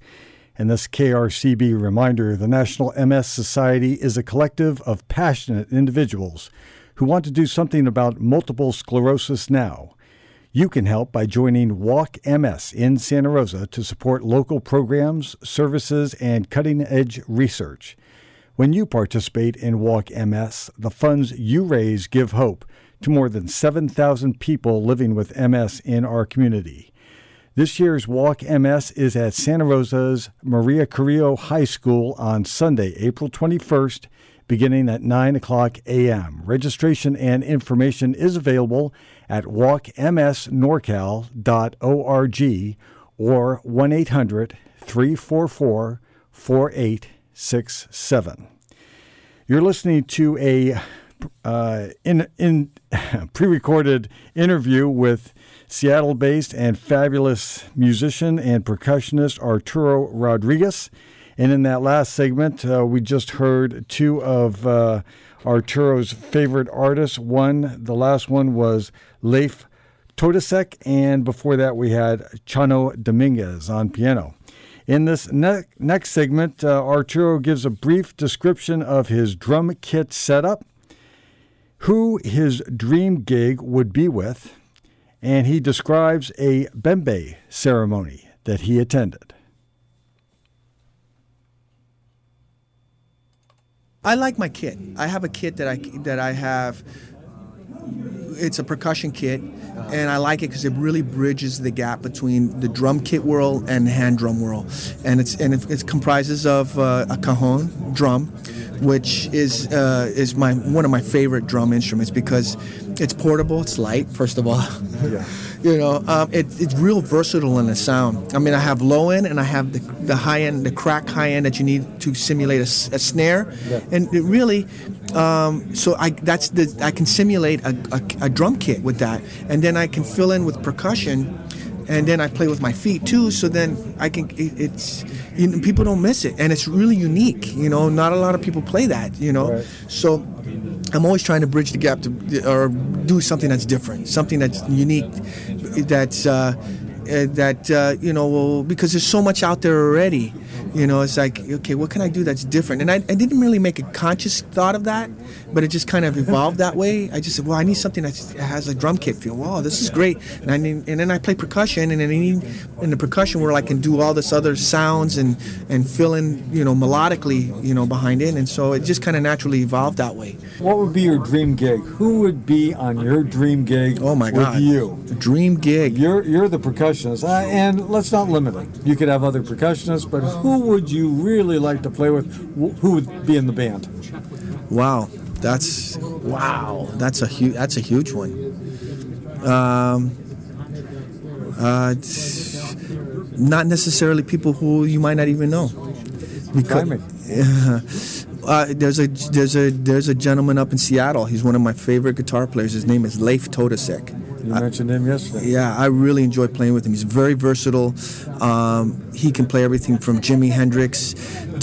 And this KRCB reminder the National MS Society is a collective of passionate individuals who want to do something about multiple sclerosis now. You can help by joining Walk MS in Santa Rosa to support local programs, services, and cutting edge research. When you participate in Walk MS, the funds you raise give hope to more than 7,000 people living with MS in our community. This year's Walk MS is at Santa Rosa's Maria Carrillo High School on Sunday, April 21st, beginning at 9 o'clock a.m. Registration and information is available at walkmsnorcal.org or 1 800 344 4867. You're listening to a uh, in in pre-recorded interview with Seattle-based and fabulous musician and percussionist Arturo Rodriguez. And in that last segment, uh, we just heard two of uh, Arturo's favorite artists. One, the last one was Leif Totusek, and before that, we had Chano Dominguez on piano. In this ne- next segment, uh, Arturo gives a brief description of his drum kit setup, who his dream gig would be with, and he describes a bembe ceremony that he attended. I like my kit. I have a kit that I that I have. It's a percussion kit, and I like it because it really bridges the gap between the drum kit world and the hand drum world. And it's and it, it comprises of uh, a cajon drum, which is uh, is my one of my favorite drum instruments because it's portable, it's light. First of all, Yeah. you know, um, it, it's real versatile in the sound. I mean, I have low end and I have the, the high end, the crack high end that you need to simulate a snare, and it really. Um, so I that's the I can simulate a, a, a drum kit with that, and then I can fill in with percussion, and then I play with my feet too. So then I can it, it's you know, people don't miss it, and it's really unique. You know, not a lot of people play that. You know, Right. so I'm always trying to bridge the gap to or do something that's different, something that's unique, that's uh, uh, that uh, you know because there's so much out there already. You know, it's like okay, what can I do that's different? And I, I didn't really make a conscious thought of that, but it just kind of evolved that way. I just said, well, I need something that has a drum kit feel. Wow, this is great. And I need, and then I play percussion, and then I need in the percussion where I can do all this other sounds and and fill in you know melodically you know behind it, and so it just kind of naturally evolved that way. What would be your dream gig? Who would be on your dream gig Oh my God, with you? Dream gig. You're you're the percussionist, uh, and let's not limit it. You could have other percussionists, but who would you really like to play with? Who would be in the band? Wow, that's wow. That's a huge. That's a huge one. Um, uh, not necessarily people who you might not even know. Me. Uh, there's a there's a there's a gentleman up in Seattle. He's one of my favorite guitar players. His name is Leif Totusek. You mentioned him yesterday. Yeah, I really enjoy playing with him. He's very versatile. Um, he can play everything from Jimi Hendrix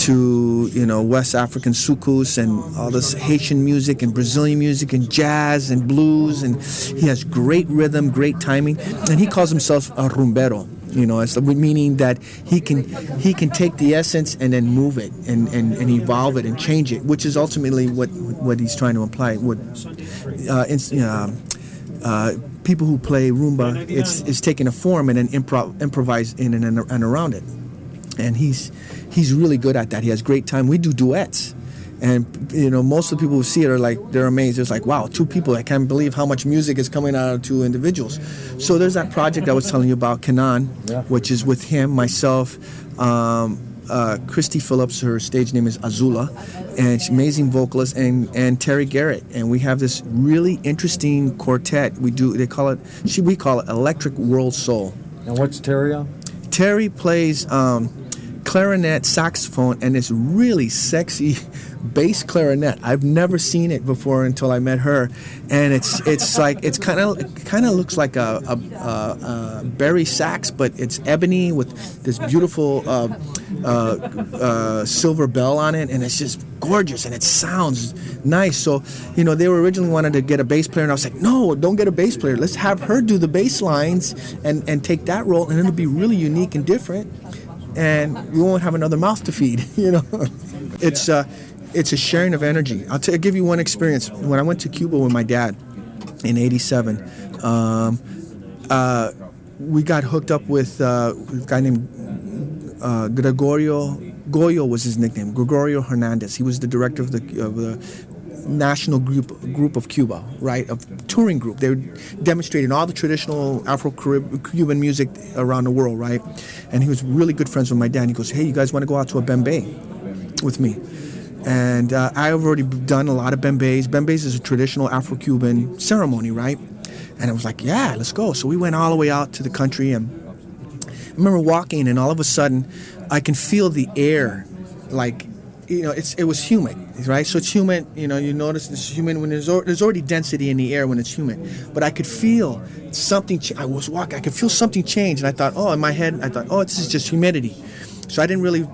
to you know West African soukous and all this Haitian music and Brazilian music and jazz and blues and he has great rhythm, great timing, and he calls himself a rumbero. You know, meaning that he can he can take the essence and then move it and, and, and evolve it and change it, which is ultimately what what he's trying to imply. What uh, uh, uh, people who play rumba, it's it's taking a form and then improv, improvise in and, and around it. And he's he's really good at that. He has great time. We do duets, and you know most of the people who see it are like they're amazed. It's like wow, two people. I can't believe how much music is coming out of two individuals. So there's that project I was telling you about, Kanan, Yeah. which is with him, myself. Um, uh, Christy Phillips, her stage name is Azula, and she's amazing vocalist, and, and Terry Garrett, and we have this really interesting quartet. We do they call it she we call it Electric World Soul. And what's Terry on? Terry plays um, clarinet, saxophone, and this really sexy bass clarinet. I've never seen it before until I met her, and it's it's like it's kind of kind of looks like a, a, a, a bari sax, but it's ebony with this beautiful uh, uh, uh, silver bell on it, and it's just gorgeous and it sounds nice. So, you know, they were originally wanted to get a bass player, and I was like, no, don't get a bass player. Let's have her do the bass lines and, and take that role, and it'll be really unique and different. And we won't have another mouth to feed, you know. it's uh, it's a sharing of energy. I'll, t- I'll give you one experience. When I went to Cuba with my dad in '87, um, uh, we got hooked up with uh, a guy named uh, Gregorio Goyo was his nickname. Gregorio Hernandez. He was the director of the of the national group group of Cuba, right? Of touring group. They were demonstrating all the traditional Afro-Cuban music around the world, right? And he was really good friends with my dad. He goes, "Hey, you guys want to go out to a bembe with me?" And uh, I've already done a lot of bembes. Bembes is a traditional Afro-Cuban ceremony, right? And I was like, "Yeah, let's go." So we went all the way out to the country and. I remember walking, and all of a sudden, I can feel the air, like you know, it's it was humid, right? So it's humid. You know, you notice it's humid when there's there's already density in the air when it's humid. But I could feel something. Ch- I was walking. I could feel something change, and I thought, oh, in my head, I thought, oh, this is just humidity. So I didn't really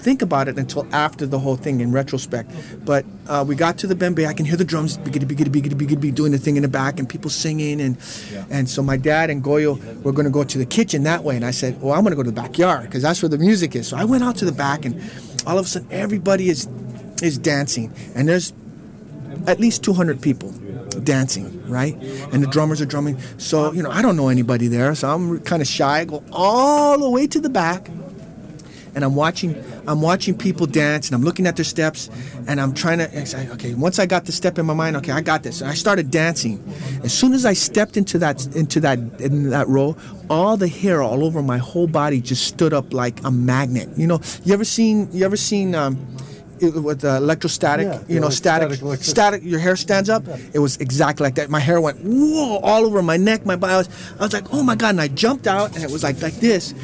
think about it until after the whole thing in retrospect. But uh, we got to the bembe. I can hear the drums biggity biggity biggity biggity doing the thing in the back and people singing and yeah. and so my dad and Goyo were going to go to the kitchen that way and I said, well, I'm going to go to the backyard because that's where the music is. So I went out to the back and all of a sudden everybody is is dancing and there's at least 200 people dancing, right? And the drummers are drumming. So, you know, I don't know anybody there, so I'm kind of shy. I go all the way to the back and I'm watching I'm watching people dance and I'm looking at their steps and I'm trying to say, okay, once I got the step in my mind, okay, I got this. And I started dancing. As soon as I stepped into that into that in that row, all the hair all over my whole body just stood up like a magnet. You know, you ever seen you ever seen um, with uh, electrostatic, yeah, you know, static, static, static, your hair stands up. It was exactly like that. My hair went whoa all over my neck, my body. I was, I was like, oh my god! And I jumped out, and it was like like this,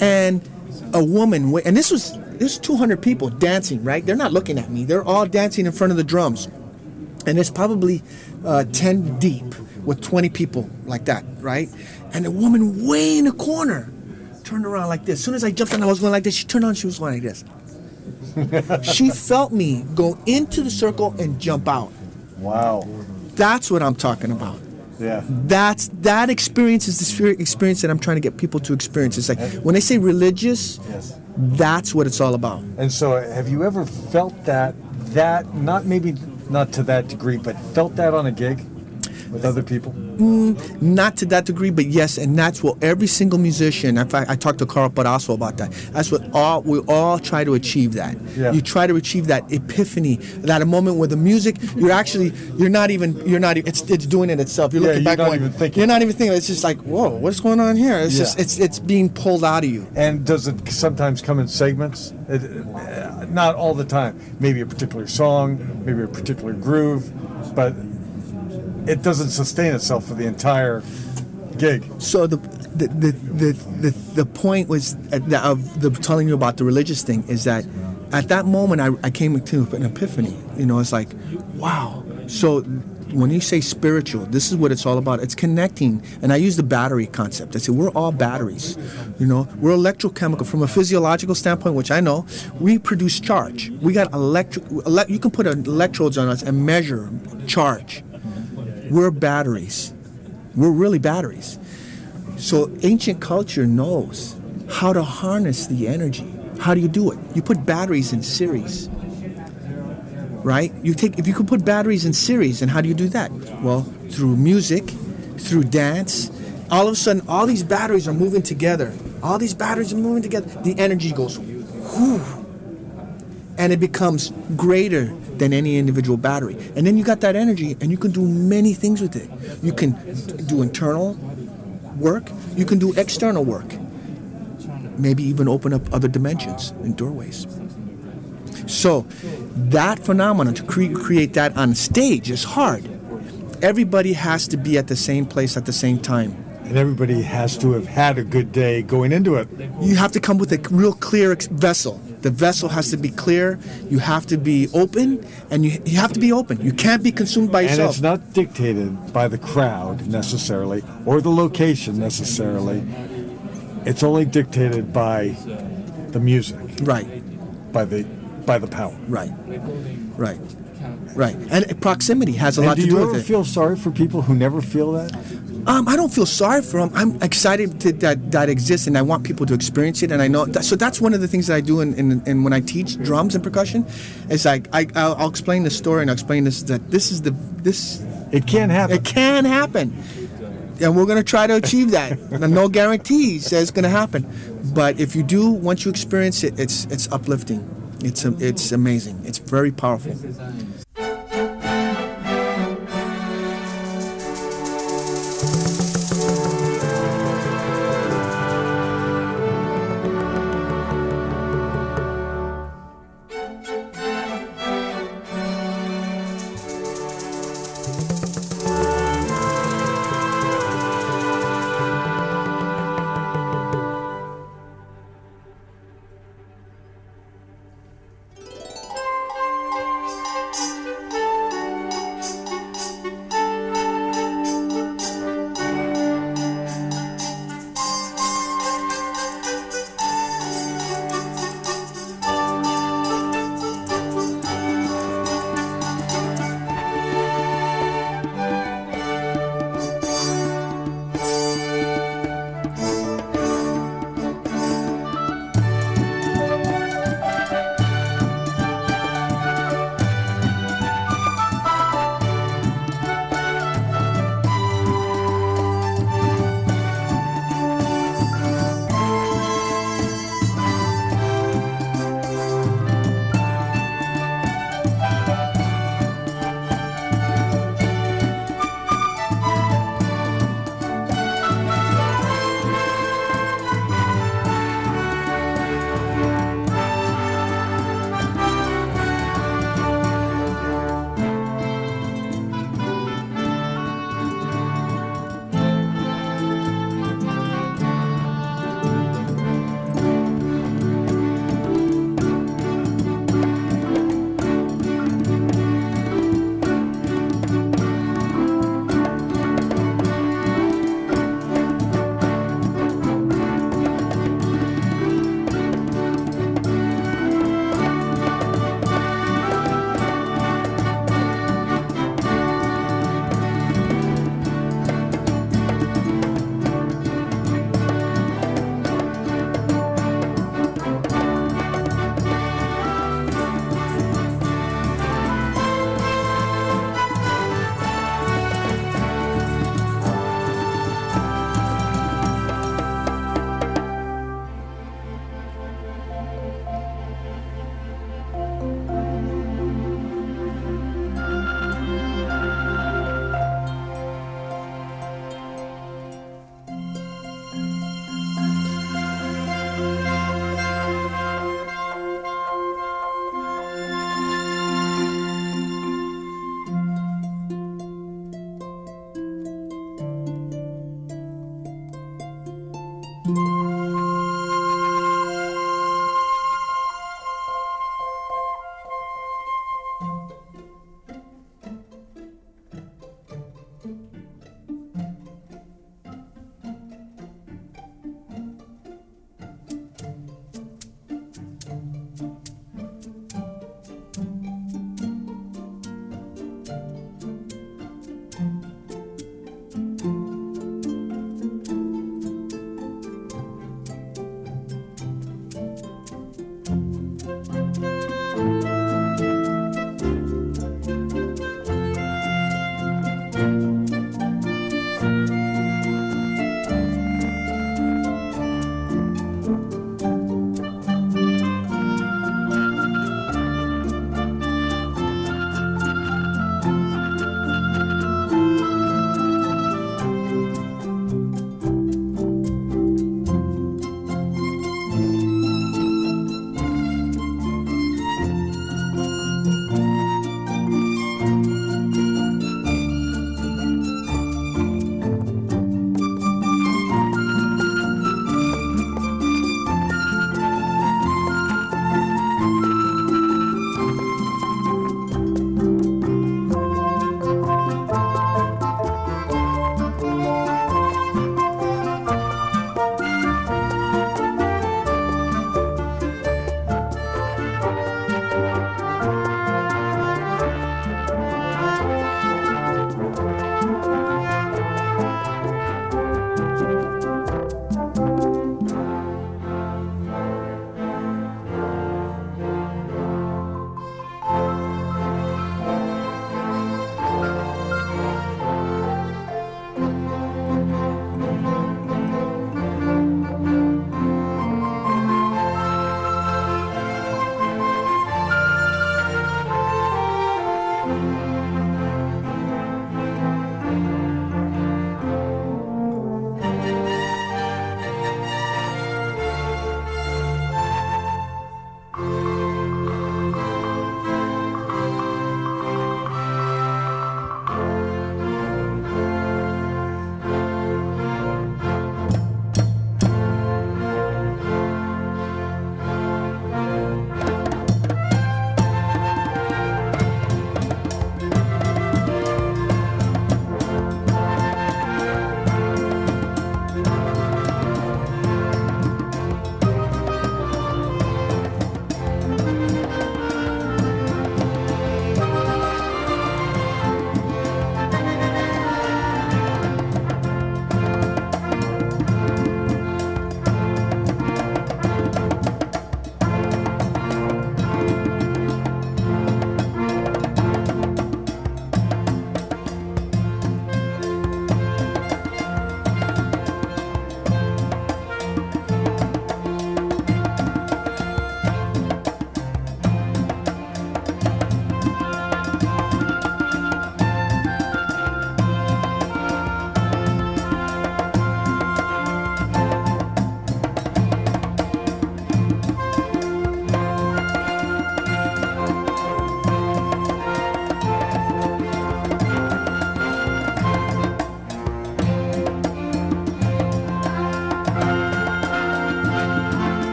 and a woman, and this was there's 200 people dancing, right? They're not looking at me. They're all dancing in front of the drums, and it's probably uh, 10 deep with 20 people like that, right? And a woman way in the corner turned around like this. As soon as I jumped on, I was going like this. She turned on, she was going like this. she felt me go into the circle and jump out. Wow. That's what I'm talking about. Yeah. That's that experience is the experience that I'm trying to get people to experience. It's like when they say religious, yes. that's what it's all about. And so, have you ever felt that that not maybe not to that degree, but felt that on a gig? With other people? Mm, not to that degree, but yes, and that's what every single musician. In fact, I talked to Karl Perazzo about that. That's what all we all try to achieve. That yeah. you try to achieve that epiphany, that a moment where the music, you're actually, you're not even, you're not, it's it's doing it itself. You're yeah, looking you're back, going, you're not even thinking. It's just like, whoa, what's going on here? It's yeah. just, it's it's being pulled out of you. And does it sometimes come in segments? It, not all the time. Maybe a particular song, maybe a particular groove, but it doesn't sustain itself for the entire gig. So the the the the, the, the point was uh, the, of the telling you about the religious thing is that at that moment I, I came to an epiphany. You know, it's like, wow. So when you say spiritual, this is what it's all about. It's connecting, and I use the battery concept. I say we're all batteries. You know, we're electrochemical from a physiological standpoint, which I know. We produce charge. We got electric. Ele- you can put electrodes on us and measure charge. We're batteries. We're really batteries. So ancient culture knows how to harness the energy. How do you do it? You put batteries in series. Right? You take if you can put batteries in series, and how do you do that? Well, through music, through dance. All of a sudden, all these batteries are moving together. All these batteries are moving together. The energy goes, whoo, and it becomes greater than any individual battery. And then you got that energy, and you can do many things with it. You can do internal work, you can do external work, maybe even open up other dimensions and doorways. So, that phenomenon to cre- create that on stage is hard. Everybody has to be at the same place at the same time and everybody has to have had a good day going into it. You have to come with a real clear ex- vessel. The vessel has to be clear. You have to be open, and you, you have to be open. You can't be consumed by yourself. And it's not dictated by the crowd necessarily or the location necessarily. It's only dictated by the music, right, by the by the power. right, right, right. And proximity has a And lot to you do with it. Do you ever feel sorry for people who never feel that? Um, I don't feel sorry for them. I'm excited to, that that exists, and I want people to experience it. And I know that, so. That's one of the things that I do in, in, in when I teach drums and percussion. It's like I I'll, I'll explain the story and I'll explain this that this is the this It can happen. it can happen, and we're gonna try to achieve that. No guarantees that it's gonna happen, but if you do, once you experience it, it's it's uplifting. It's a, it's amazing. It's very powerful.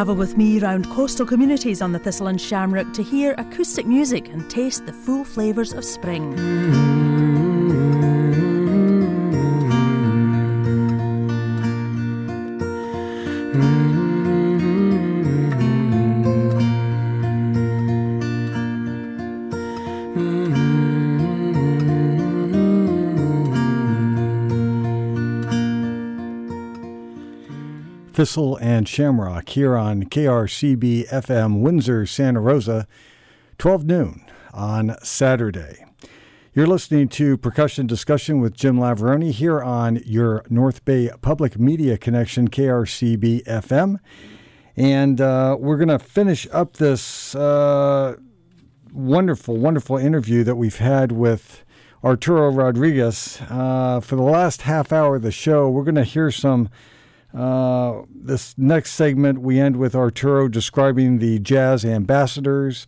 Travel with me round coastal communities on the Thistle and Shamrock to hear acoustic music and taste the full flavours of spring. Thistle and Shamrock here on KRCB FM Windsor, Santa Rosa, 12 noon on Saturday. You're listening to Percussion Discussion with Jim Lavaroni here on your North Bay Public Media Connection, KRCB FM. And uh, we're going to finish up this uh, wonderful, wonderful interview that we've had with Arturo Rodriguez. Uh, for the last half hour of the show, we're going to hear some. Uh, this next segment, we end with Arturo describing the jazz ambassadors,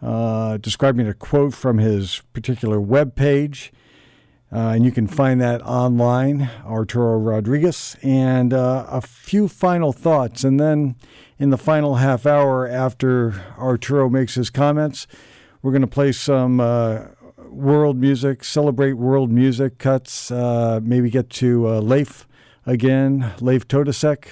uh, describing a quote from his particular web page. Uh, and you can find that online, Arturo Rodriguez, and uh, a few final thoughts. And then in the final half hour after Arturo makes his comments, we're going to play some uh, world music, celebrate world music cuts, maybe get to Leif again, Leif Totusek.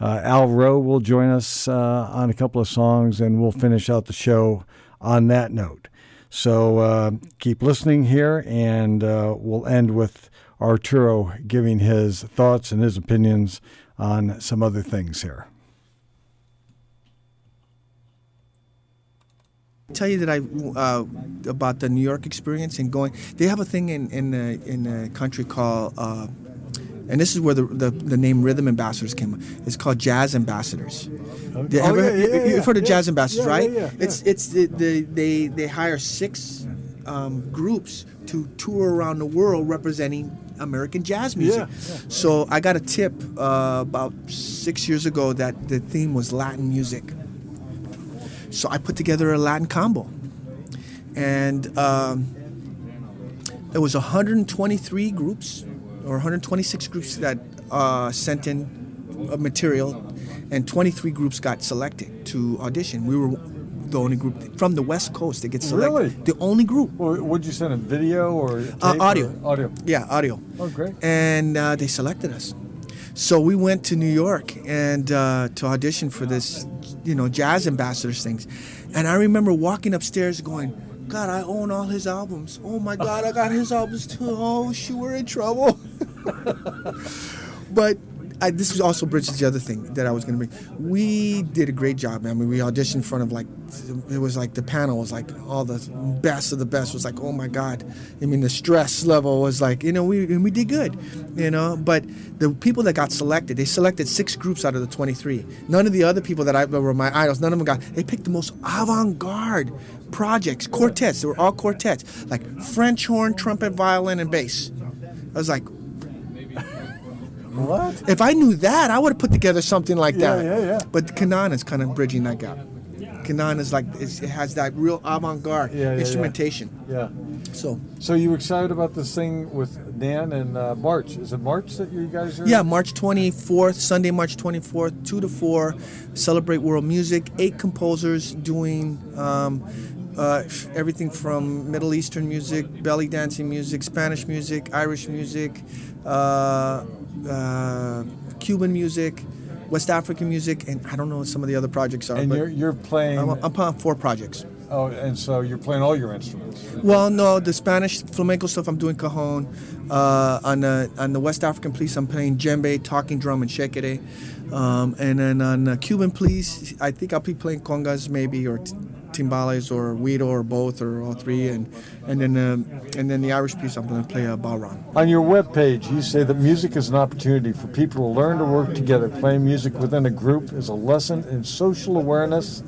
Uh, Al Rowe will join us uh, on a couple of songs, and we'll finish out the show on that note. So uh, keep listening here, and uh, we'll end with Arturo giving his thoughts and his opinions on some other things here. tell you that I uh, about the New York experience and going. They have a thing in in a, in country called, uh, and this is where the, the, the name Rhythm Ambassadors came. It's called Jazz Ambassadors. They Oh, ever- yeah, yeah, yeah, you've heard of yeah. Jazz Ambassadors, Yeah, right? yeah, yeah, It's it's the, the, they they hire six um, groups to tour around the world representing American jazz music. Yeah, yeah. So I got a tip uh, about six years ago that the theme was Latin music. So I put together a Latin combo, and um, it was 123 groups or 126 groups that uh, sent in uh, material, and 23 groups got selected to audition. We were the only group from the West Coast that gets selected. Really? The only group. Well, would you send a video or Uh, audio. or Audio. Yeah, audio. Oh, great. And uh, they selected us. So we went to New York and uh, to audition for this, you know, jazz ambassadors things. And I remember walking upstairs going, God, I own all his albums. Oh my God, I got his albums too. Oh, shoot, we're in trouble. but I, this was also bridges the other thing that I was going to bring. We did a great job, man. I mean, we auditioned in front of like, it was like the panel was like all the best of the best. was like, oh my God. I mean, the stress level was like, you know, we and we did good, you know. But the people that got selected, they selected six groups out of the 23. None of the other people that I that were my idols, none of them got. They picked the most avant-garde projects, quartets. They were all quartets, like French horn, trumpet, violin, and bass. I was like, What? if I knew that, I would have put together something like Yeah, that. yeah, yeah. But Kanan is kind of bridging that gap. Kanan is like it has that real avant-garde Yeah, yeah, yeah. instrumentation. Yeah. So So you excited about this thing with Nan and uh, March? Is it March that you guys are? yeah, March 24th, Sunday, March 24th, two to four, celebrate world music. Eight composers doing. Um, uh, everything from Middle Eastern music, belly dancing music, Spanish music, Irish music, uh, uh, Cuban music, West African music, and I don't know what some of the other projects are. And but you're you're playing. I'm, I'm on four projects. Oh, and so you're playing all your instruments. Well, no, the Spanish flamenco stuff I'm doing cajon. Uh, on the on the West African police, I'm playing djembe, talking drum, and shekere. Um, and then on the Cuban police, I think I'll be playing congas maybe or t- timbales or guiro or both or all three. And and then um, and then the Irish piece, I'm going to play a bodhran. On your webpage, you say that music is an opportunity for people to learn to work together. Playing music within a group is a lesson in social awareness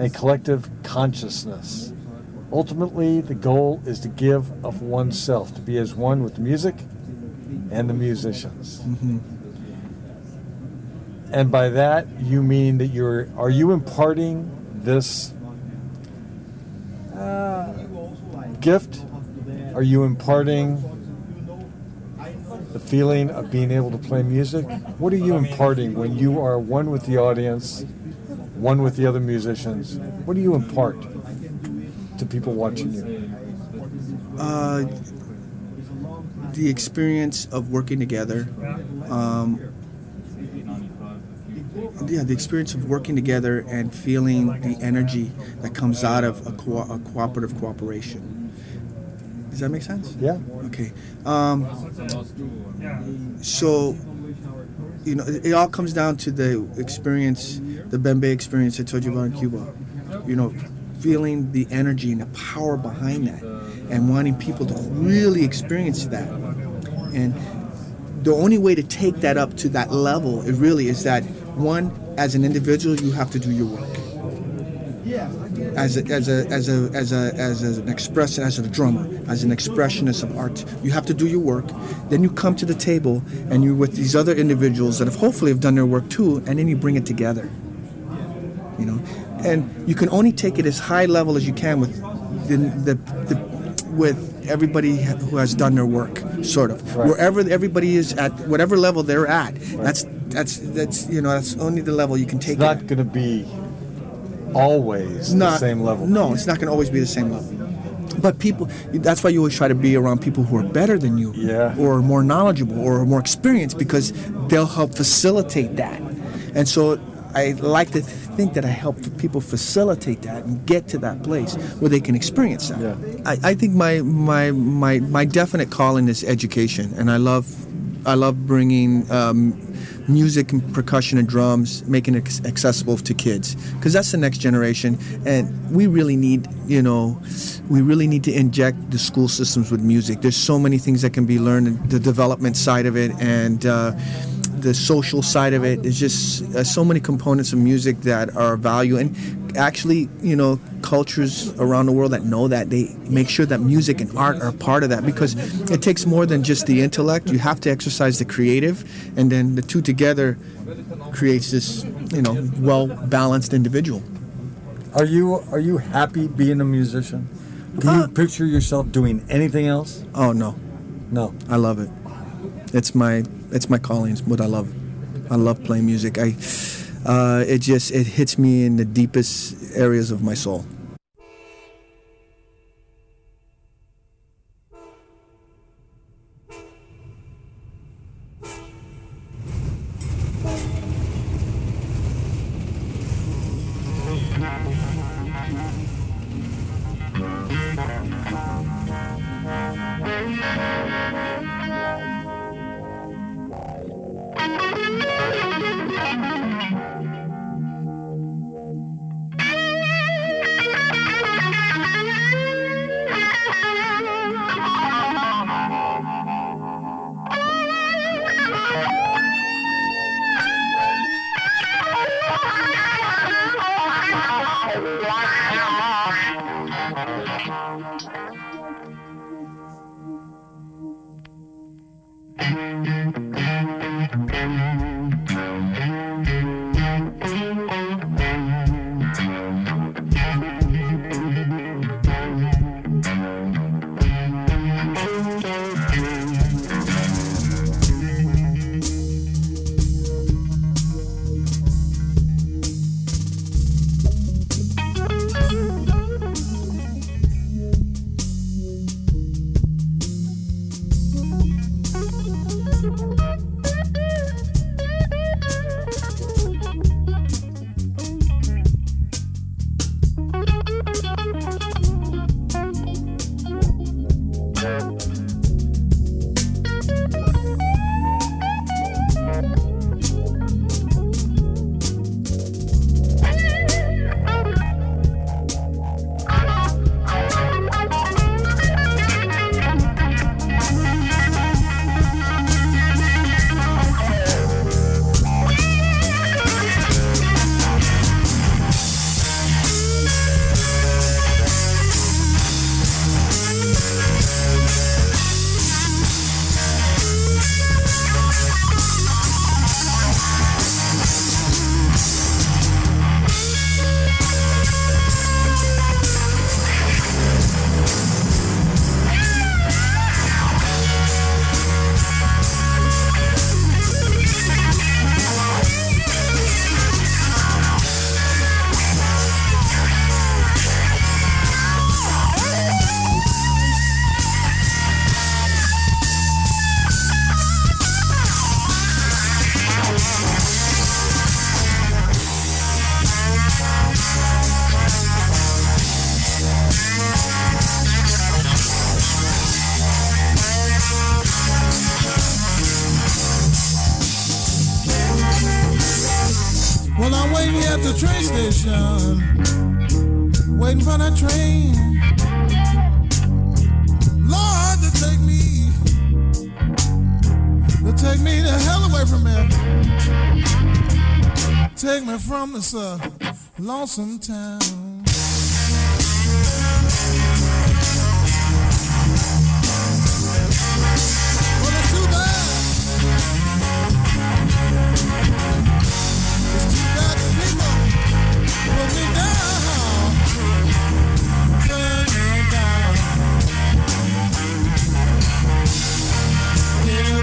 and collective consciousness. Ultimately, the goal is to give of oneself, to be as one with the music and the musicians. And by that, you mean that you're, are you imparting this uh, gift? Are you imparting the feeling of being able to play music? What are you imparting when you are one with the audience one with the other musicians. What do you impart to people watching you? Uh, the experience of working together. Um, yeah, the experience of working together and feeling the energy that comes out of a, co- a cooperative cooperation. Does that make sense? Yeah. Okay. Um, so, you know, it, it all comes down to the experience, the Bembe experience I told you about in Cuba. You know, feeling the energy and the power behind that and wanting people to really experience that. And the only way to take that up to that level, it really is that one, as an individual, you have to do your work. As a, as a, as a, as a, as an expression, as a drummer, as an expressionist of art, you have to do your work. Then you come to the table and you're with these other individuals that have hopefully have done their work too, and then you bring it together. You know, and you can only take it as high level as you can with the, the, the with everybody who has done their work, sort of. Right. Wherever everybody is at, whatever level they're at, that's that's that's you know that's only the level you can take It's it. not going to be always not, the same level. No, it's not going to always be the same level. But people, that's why you always try to be around people who are better than you, Yeah. or more knowledgeable, or more experienced, because they'll help facilitate that. And so, I like to think that I help people facilitate that and get to that place where they can experience that. Yeah. I, I think my, my my my definite calling is education, and I love I love bringing um, music and percussion and drums, making it accessible to kids, because that's the next generation, and we really need you know we really need to inject the school systems with music. There's so many things that can be learned, the development side of it, and uh, the social side of it. There's just uh, so many components of music that are of value, and actually, you know, cultures around the world that know that they make sure that music and art are part of that because it takes more than just the intellect. You have to exercise the creative, and then the two together creates this, you know, well balanced individual. Are you are you happy being a musician? Can you Uh, picture yourself doing anything else? Oh no, No. I love it. It's my it's my calling. It's what I love. I love playing music. I uh, it just it hits me in the deepest areas of my soul. waiting for that train. Lord, to take me, to take me the hell away from here. Take me from this uh, lonesome town. Put me down.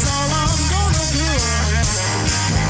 That's all I'm gonna do.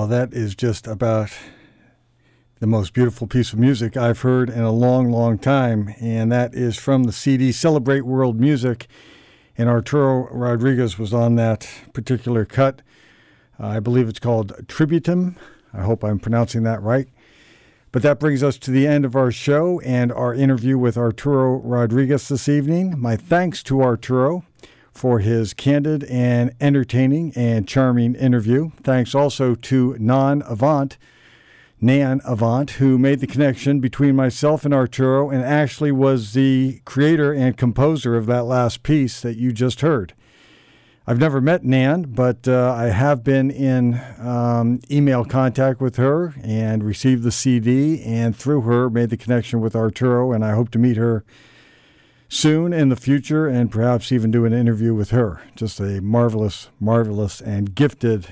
Well, that is just about the most beautiful piece of music I've heard in a long, long time. And that is from the CD Celebrate World Music. And Arturo Rodriguez was on that particular cut. I believe it's called Tributum. I hope I'm pronouncing that right. But that brings us to the end of our show and our interview with Arturo Rodriguez this evening. My thanks to Arturo for his candid and entertaining and charming interview. Thanks also to Nan Avant, Nan Avant, who made the connection between myself and Arturo and actually was the creator and composer of that last piece that you just heard. I've never met Nan, but uh, I have been in um, email contact with her and received the CD, and through her made the connection with Arturo, and I hope to meet her soon in the future and perhaps even do an interview with her. Just a marvelous, marvelous, and gifted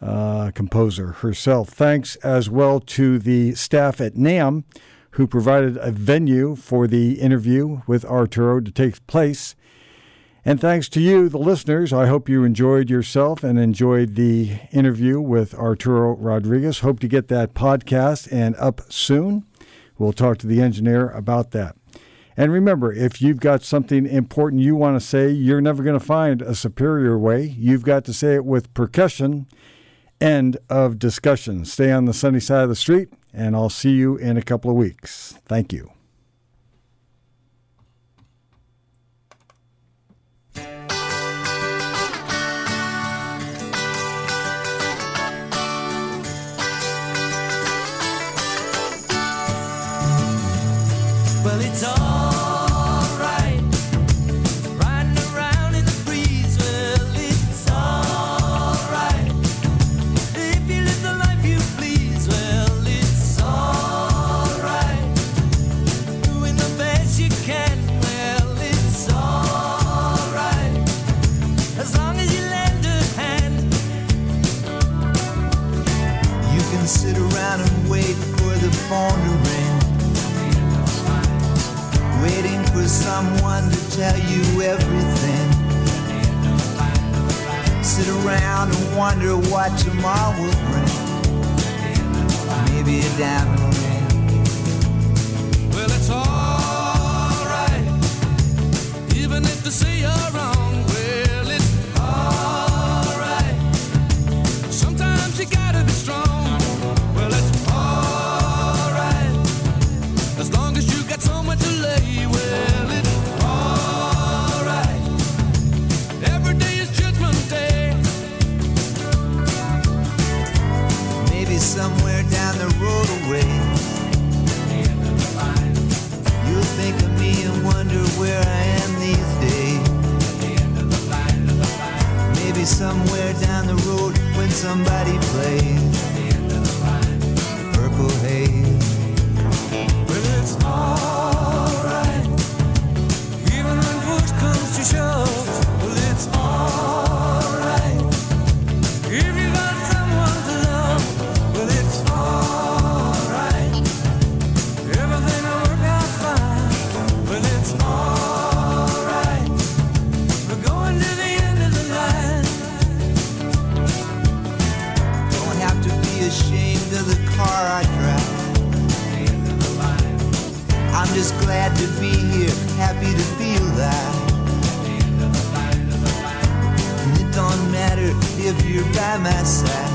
uh, composer herself. Thanks as well to the staff at NAMM who provided a venue for the interview with Arturo to take place. And thanks to you, the listeners. I hope you enjoyed yourself and enjoyed the interview with Arturo Rodriguez. Hope to get that podcast and up soon. We'll talk to the engineer about that. And remember, if you've got something important you want to say, you're never going to find a superior way. You've got to say it with percussion. End of discussion. Stay on the sunny side of the street, and I'll see you in a couple of weeks. Thank you. Wonder what tomorrow will bring. Maybe a diamond somebody plays Purple Haze. You're by my side.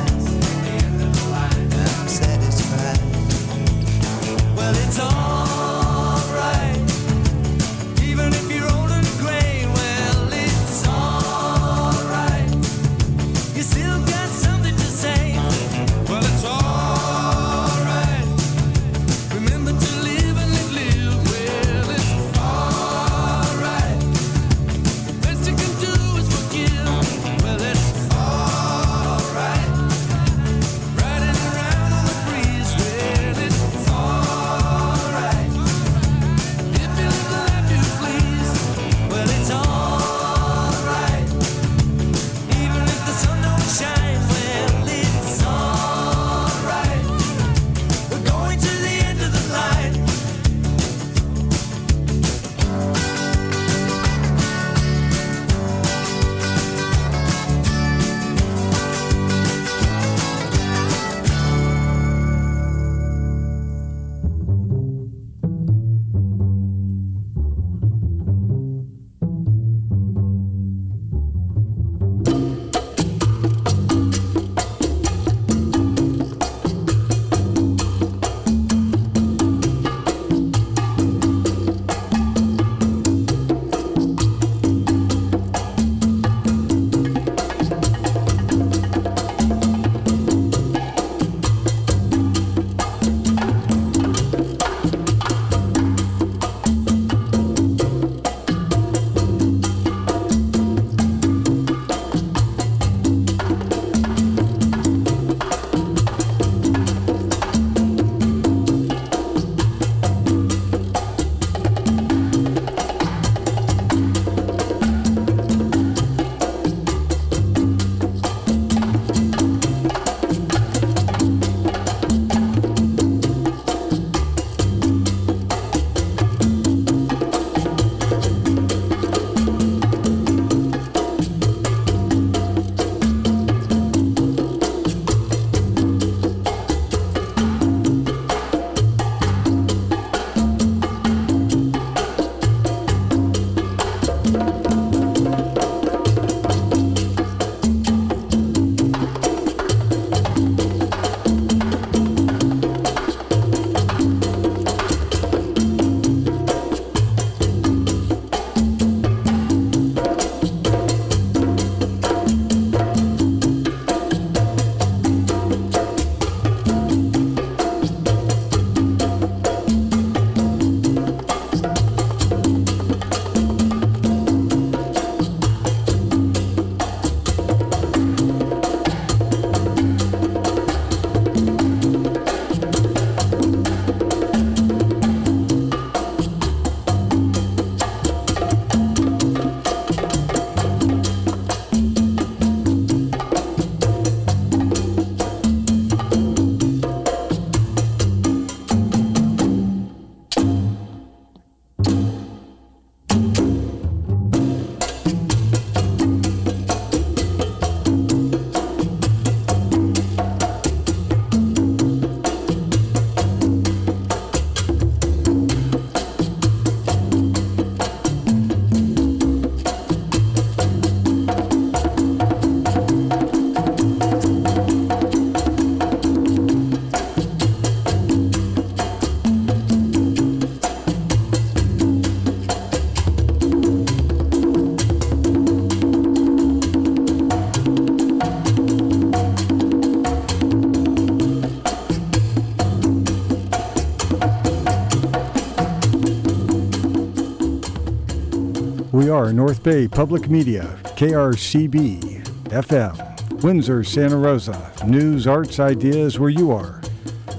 North Bay Public Media, KRCB, FM, Windsor, Santa Rosa. News, arts, ideas where you are.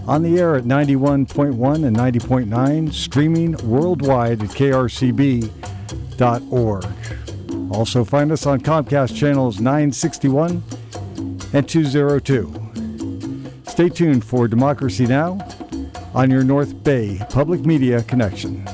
On the air at 91.1 and 90.9, streaming worldwide at krcb.org. Also find us on Comcast channels 961 and 202. Stay tuned for Democracy Now! on your North Bay Public Media Connection.